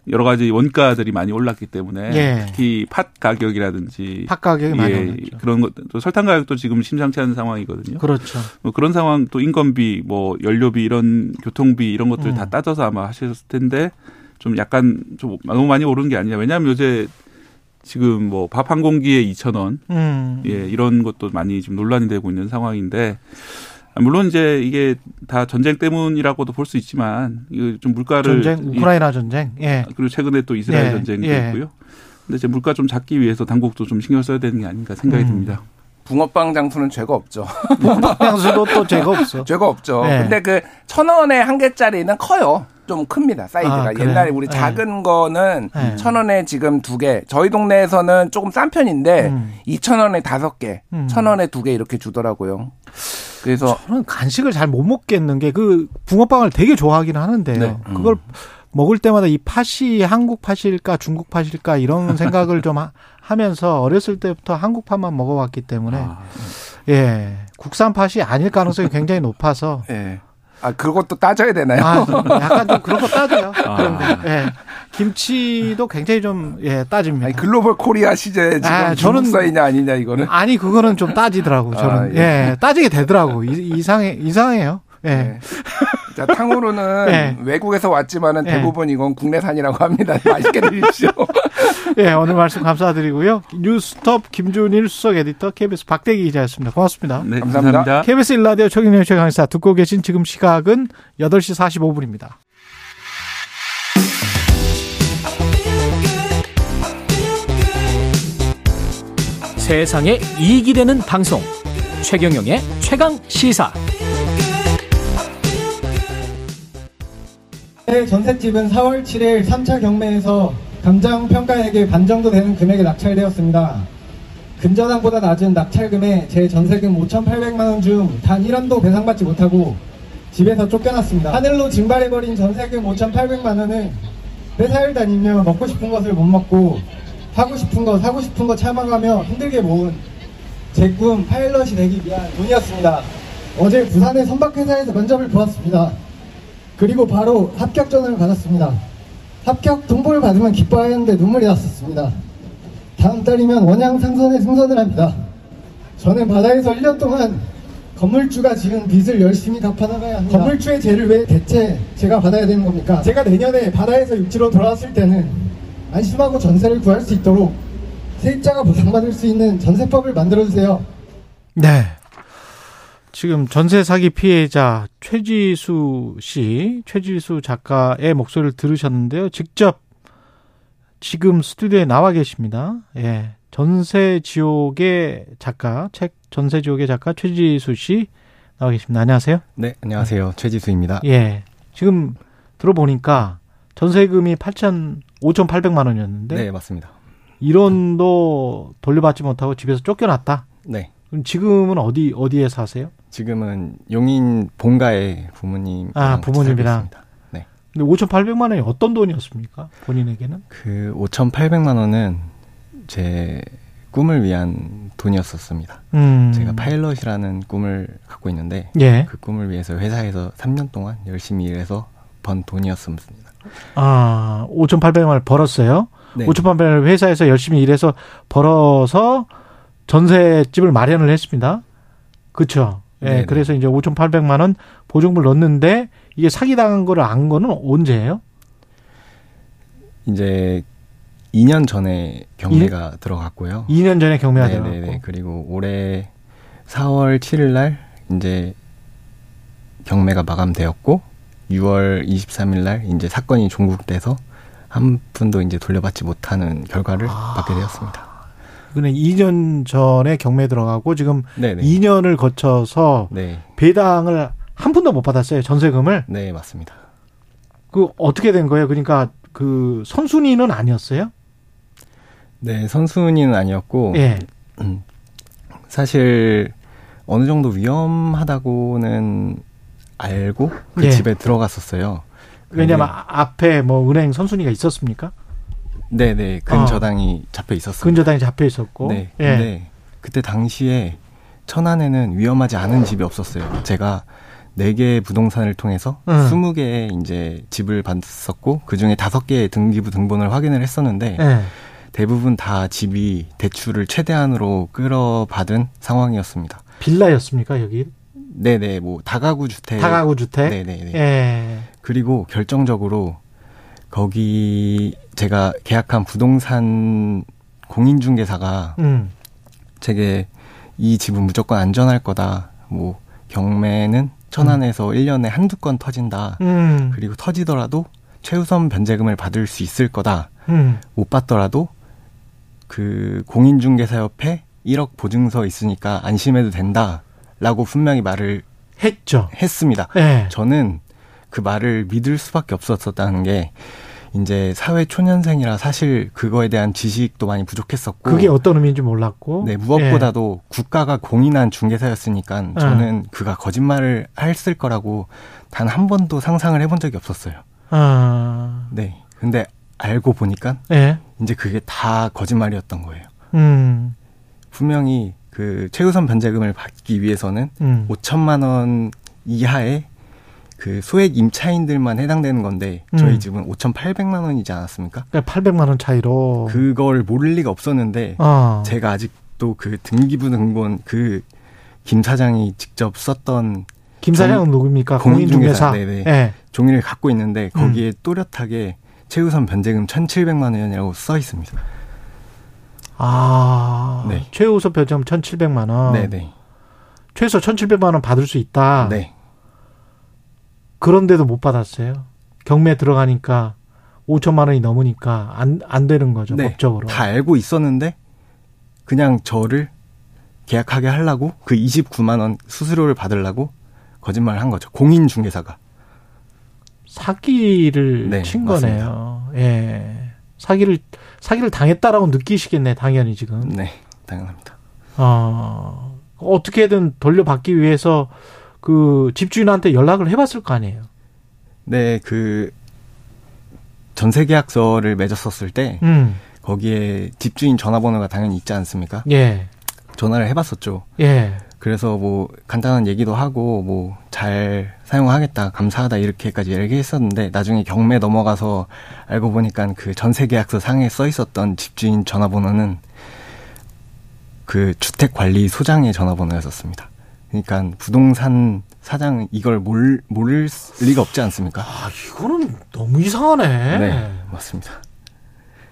여러 가지 원가들이 많이 올랐기 때문에 예. 특히 팥 가격이라든지 팥 가격이 예, 많이 올랐죠. 그런 것, 또 설탕 가격도 지금 심상치 않은 상황이거든요. 그렇죠. 뭐 그런 상황 또 인건비, 뭐 연료비 이런 교통비 이런 것들 음. 다 따져서 아마 하셨을 텐데 좀 약간 좀 너무 많이 오른 게 아니냐. 왜냐하면 요새 지금 뭐 밥 한 공기에 2천 원, 음. 예 이런 것도 많이 지금 논란이 되고 있는 상황인데 물론 이제 이게 다 전쟁 때문이라고도 볼 수 있지만 이거 좀 물가를 전쟁 우크라이나 전쟁 예. 그리고 최근에 또 이스라엘 예. 전쟁도 예. 있고요. 근데 이제 물가 좀 잡기 위해서 당국도 좀 신경 써야 되는 게 아닌가 생각이 음. 듭니다. 붕어빵 장수는 죄가 없죠. 붕어빵 장수도 또 죄가 없어. 죄가 없죠. 네. 근데 그 천 원에 한 개짜리는 커요. 좀 큽니다 사이즈가 아, 옛날에 우리 네. 작은 거는 네. 천 원에 지금 두 개 저희 동네에서는 조금 싼 편인데 음. 이천 원에 다섯 개, 음. 천 원에 두 개 이렇게 주더라고요. 그래서 저는 간식을 잘 못 먹겠는 게 그 붕어빵을 되게 좋아하긴 하는데요. 네. 음. 그걸 먹을 때마다 이 팥이 한국 팥일까 중국 팥일까 이런 생각을 좀 하, 면서 어렸을 때부터 한국 팥만 먹어왔기 때문에 아, 예 국산 팥이 아닐 가능성이 굉장히 높아서 예. 아, 그것도 따져야 되나요? 아, 약간 좀 그런 거 따져요. 아. 그런데, 예. 김치도 굉장히 좀, 예, 따집니다. 아니, 글로벌 코리아 시제 지금 아, 저는 사이냐 아니냐 이거는? 아니, 그거는 좀 따지더라고, 저는. 아, 예. 예. 따지게 되더라고. 이, 상해 이상해요. 예. 자, 탕후루는 네. 외국에서 왔지만은 네. 대부분 이건 국내산이라고 합니다. 맛있게 드십시오. 예, 오늘 말씀 감사드리고요. 뉴스톱 김준일 수석 에디터 KBS 박대기 기자였습니다. 고맙습니다. 네, 감사합니다. 감사합니다. KBS 일라디오 최경영 최강사 듣고 계신 지금 시각은 8시 45분입니다. 세상에 이익이 되는 방송 최경영의 최강 시사 전셋집은 4월 7일 3차 경매에서 감정 평가액의 반 정도 되는 금액에 낙찰되었습니다. 금전항보다 낮은 낙찰금에 제 전세금 5,800만 원 중 단 1원도 배상받지 못하고 집에서 쫓겨났습니다. 하늘로 증발해버린 전세금 5,800만 원은 회사를 다니며 먹고 싶은 것을 못 먹고 하고 싶은 거 사고 싶은 거 참아가며 힘들게 모은 제 꿈 파일럿이 되기 위한 돈이었습니다. 어제 부산의 선박회사에서 면접을 보았습니다. 그리고 바로 합격전을 받았습니다. 합격 통보를 받으면 기뻐하였는데 눈물이 났었습니다. 다음 달이면 원양 상선에 승선을 합니다. 저는 바다에서 1년 동안 건물주가 지금 빚을 열심히 갚아나가야 합니다. 건물주의 죄를 왜 대체 제가 받아야 되는 겁니까? 제가 내년에 바다에서 육지로 돌아왔을 때는 안심하고 전세를 구할 수 있도록 세입자가 보상받을 수 있는 전세법을 만들어주세요. 네. 지금 전세 사기 피해자 최지수 씨, 최지수 작가의 목소리를 들으셨는데요. 직접 지금 스튜디오에 나와 계십니다. 예. 전세 지옥의 작가, 책 전세 지옥의 작가 최지수 씨 나와 계십니다. 안녕하세요. 네, 안녕하세요. 최지수입니다. 예. 지금 들어보니까 전세금이 8천 5,800만 원이었는데 네, 맞습니다. 1원도 돌려받지 못하고 집에서 쫓겨났다. 네. 그럼 지금은 어디 어디에 사세요? 지금은 용인 본가에 부모님 아 부모님이랑 네. 근데 5,800만 원이 어떤 돈이었습니까? 본인에게는? 그 5,800만 원은 제 꿈을 위한 돈이었었습니다. 음. 제가 파일럿이라는 꿈을 갖고 있는데 예. 그 꿈을 위해서 회사에서 3년 동안 열심히 일해서 번 돈이었습니다. 아, 5,800만 원 벌었어요. 네. 5,800만 원 회사에서 열심히 일해서 벌어서 전세 집을 마련을 했습니다. 그렇죠. 예, 네, 그래서 이제 5,800만 원 보증금을 넣는데 이게 사기 당한 거를 안 거는 언제예요? 이제 2년 전에 경매가 2, 들어갔고요. 2년 전에 경매가 들어갔고. 네네. 그리고 올해 4월 7일 날 이제 경매가 마감되었고 6월 23일 날 이제 사건이 종국돼서 한 분도 이제 돌려받지 못하는 결과를 아. 받게 되었습니다. 그는 2년 전에 경매 들어가고 지금 네네. 2년을 거쳐서 네. 배당을 한 푼도 못 받았어요. 전세금을. 네, 맞습니다. 그 어떻게 된 거예요? 그러니까 그 선순위는 아니었어요? 네, 선순위는 아니었고 예. 음, 사실 어느 정도 위험하다고는 알고 그 예. 집에 들어갔었어요. 왜냐면 앞에 뭐 은행 선순위가 있었습니까? 네네 근저당이 어. 잡혀 있었어요. 근저당이 잡혀 있었고. 네. 예. 근데 그때 당시에 천안에는 위험하지 않은 집이 없었어요. 제가 네 개의 부동산을 통해서 스무 음. 개의 이제 집을 봤었고 그 중에 다섯 개의 등기부 등본을 확인을 했었는데 예. 대부분 다 집이 대출을 최대한으로 끌어받은 상황이었습니다. 빌라였습니까 여기? 네네, 뭐 다가구 주택. 다가구 주택. 네네. 예. 그리고 결정적으로 거기 제가 계약한 부동산 공인중개사가 음. 제게 이 집은 무조건 안전할 거다. 뭐 경매는 천안에서 음. 1년에 한두 건 터진다. 음. 그리고 터지더라도 최우선 변제금을 받을 수 있을 거다. 음. 못 받더라도 그 공인중개사 옆에 1억 보증서 있으니까 안심해도 된다. 라고 분명히 말을 했죠. 했습니다. 네. 저는 그 말을 믿을 수밖에 없었다는 게 이제 사회 초년생이라 사실 그거에 대한 지식도 많이 부족했었고 그게 어떤 의미인지 몰랐고 네 무엇보다도 네. 국가가 공인한 중개사였으니까 네. 저는 그가 거짓말을 했을 거라고 단 한 번도 상상을 해본 적이 없었어요. 아. 네 근데 알고 보니까 네. 이제 그게 다 거짓말이었던 거예요. 음. 분명히 그 최우선 변제금을 받기 위해서는 음. 5천만 원 이하의 그 소액 임차인들만 해당되는 건데 음. 저희 집은 5,800만 원이지 않았습니까? 그러니까 800만 원 차이로 그걸 모를 리가 없었는데 어. 제가 아직도 그 등기부 등본 그 김 사장이 직접 썼던 김 사장은 누굽니까? 공인중개사. 네네. 네. 종이를 갖고 있는데 거기에 음. 또렷하게 최우선 변제금 1,700만 원이라고 써 있습니다. 아, 네. 최우선 변제금 1,700만 원. 네네. 최소 1,700만 원 받을 수 있다. 네. 그런데도 못 받았어요. 경매 들어가니까 5천만 원이 넘으니까 안, 안 되는 거죠, 네. 법적으로. 다 알고 있었는데 그냥 저를 계약하게 하려고 그 29만 원 수수료를 받으려고 거짓말을 한 거죠. 공인 중개사가. 사기를 네, 친 거네요. 예. 사기를 사기를 당했다라고 느끼시겠네, 당연히 지금. 네, 당연합니다. 어, 어떻게든 돌려받기 위해서 그 집주인한테 연락을 해봤을 거 아니에요. 네, 그 전세 계약서를 맺었었을 때 음. 거기에 집주인 전화번호가 당연히 있지 않습니까? 예. 전화를 해봤었죠. 예. 그래서 뭐 간단한 얘기도 하고 뭐 잘 사용하겠다 감사하다 이렇게까지 얘기했었는데 나중에 경매 넘어가서 알고 보니까 그 전세 계약서 상에 써 있었던 집주인 전화번호는 그 주택 관리 소장의 전화번호였었습니다. 그러니까 부동산 사장 이걸 몰, 모를 리가 없지 않습니까? 아, 이거는 너무 이상하네. 네, 맞습니다.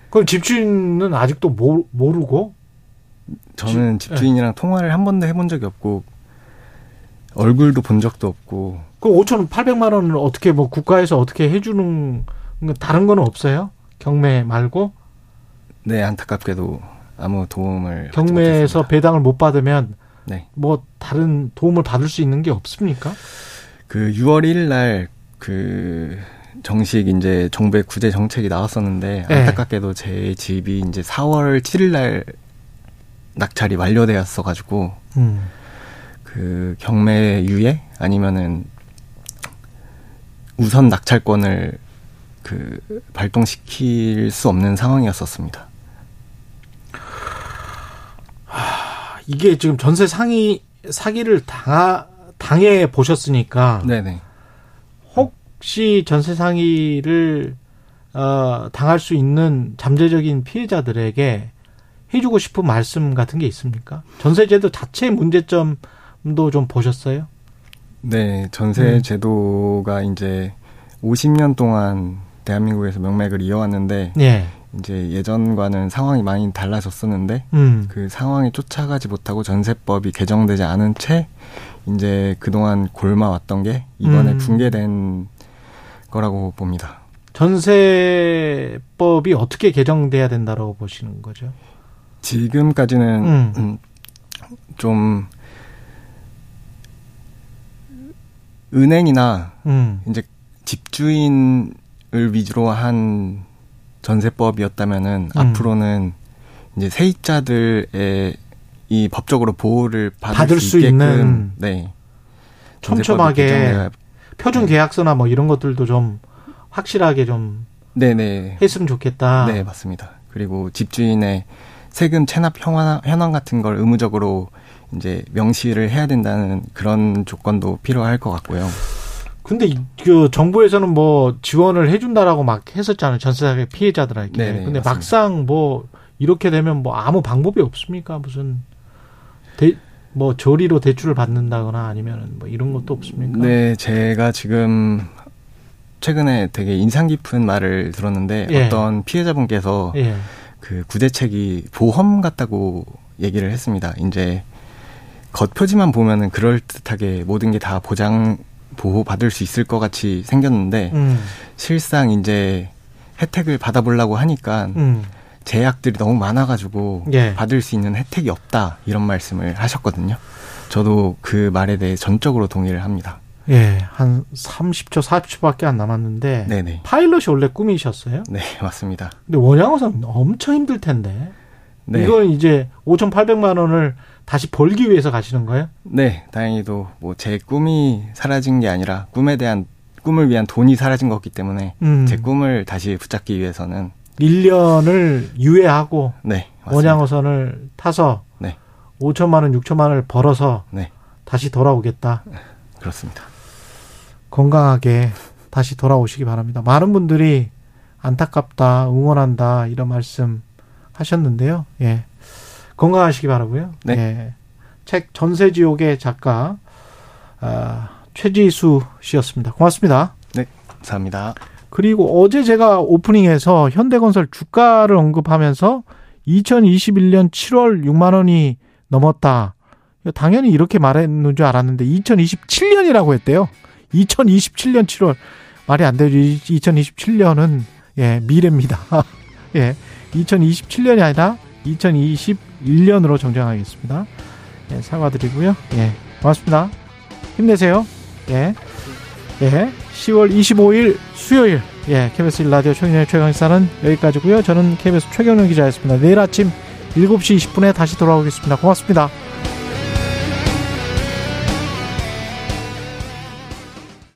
그럼 집주인은 아직도 모, 모르고? 저는 집, 주인이랑 네. 통화를 한 번도 해본 적이 없고 얼굴도 본 적도 없고. 그 5,800만 원을 어떻게 뭐 국가에서 어떻게 해주는 다른 거는 없어요? 경매 말고? 네, 안타깝게도 아무 도움을 경매에서 배당을 못 받으면 네. 뭐 다른 도움을 받을 수 있는 게 없습니까? 그 6월 1일 날 그 정식 이제 정부의 구제 정책이 나왔었는데 네. 안타깝게도 제 집이 이제 4월 7일 날 낙찰이 완료되었어 가지고 음. 그 경매 유예 아니면은 우선 낙찰권을 그 발동시킬 수 없는 상황이었었습니다. 이게 지금 전세 상위 사기를 당하, 당해 보셨으니까. 네네. 혹시 전세 상위를 어, 당할 수 있는 잠재적인 피해자들에게 해주고 싶은 말씀 같은 게 있습니까? 전세제도 자체 문제점도 좀 보셨어요? 네, 전세제도가 음. 이제 50년 동안 대한민국에서 명맥을 이어왔는데 예. 이제 예전과는 상황이 많이 달라졌었는데 음. 그 상황에 쫓아가지 못하고 전세법이 개정되지 않은 채 이제 그동안 골마왔던 게 이번에 음. 붕괴된 거라고 봅니다. 전세법이 어떻게 개정돼야 된다고 보시는 거죠? 지금까지는 음. 음좀 은행이나 음. 이제 집주인을 위주로 한 전세법이었다면은 음. 앞으로는 이제 세입자들의 이 법적으로 보호를 받을, 받을 수, 수 있는 네 촘촘하게 표준 네. 계약서나 뭐 이런 것들도 좀 확실하게 좀 네네 했으면 좋겠다. 네 맞습니다. 그리고 집주인의 세금 체납 현황, 현황 같은 걸 의무적으로 이제 명시를 해야 된다는 그런 조건도 필요할 것 같고요. 근데 그 정부에서는 뭐 지원을 해준다라고 막 했었잖아요 전세사기 피해자들에게. 네네, 근데 맞습니다. 막상 뭐 이렇게 되면 뭐 아무 방법이 없습니까? 무슨 대, 뭐 조리로 대출을 받는다거나 아니면 뭐 이런 것도 없습니까? 네, 제가 지금 최근에 되게 인상 깊은 말을 들었는데 예. 어떤 피해자분께서 예. 그 구제책이 보험 같다고 얘기를 했습니다. 이제 겉표지만 보면은 그럴 듯하게 모든 게 다 보장 보호받을 수 있을 것 같이 생겼는데 음. 실상 이제 혜택을 받아보려고 하니까 음. 제약들이 너무 많아가지고 예. 받을 수 있는 혜택이 없다 이런 말씀을 하셨거든요. 저도 그 말에 대해 전적으로 동의를 합니다. 예, 한 30초, 40초밖에 안 남았는데 네네. 파일럿이 원래 꿈이셨어요? 네, 맞습니다. 근데 원양어선 엄청 힘들 텐데. 네. 이건 이제 5,800만 원을 다시 벌기 위해서 가시는 거예요? 네, 다행히도 뭐 제 꿈이 사라진 게 아니라 꿈에 대한 꿈을 위한 돈이 사라진 거기 때문에 음. 제 꿈을 다시 붙잡기 위해서는 1년을 유예하고 네, 원양어선을 타서 네. 5천만 원, 6천만 원을 벌어서 네. 다시 돌아오겠다. 그렇습니다. 건강하게 다시 돌아오시기 바랍니다. 많은 분들이 안타깝다, 응원한다 이런 말씀 하셨는데요. 예. 건강하시기 바라고요. 네. 예. 책 전세지옥의 작가 아, 최지수 씨였습니다. 고맙습니다. 네, 감사합니다. 그리고 어제 제가 오프닝에서 현대건설 주가를 언급하면서 2021년 7월 6만 원이 넘었다. 당연히 이렇게 말했는 줄 알았는데 2027년이라고 했대요. 2027년 7월 말이 안 되죠. 2027년은 예 미래입니다. 예, 2027년이 아니라 2020 1년으로 정정하겠습니다. 예, 사과드리고요. 예, 고맙습니다. 힘내세요. 예. 예. 10월 25일 수요일 예, KBS 1라디오 최경영 최강사는 여기까지고요. 저는 KBS 최경영 기자였습니다. 내일 아침 7시 20분에 다시 돌아오겠습니다. 고맙습니다.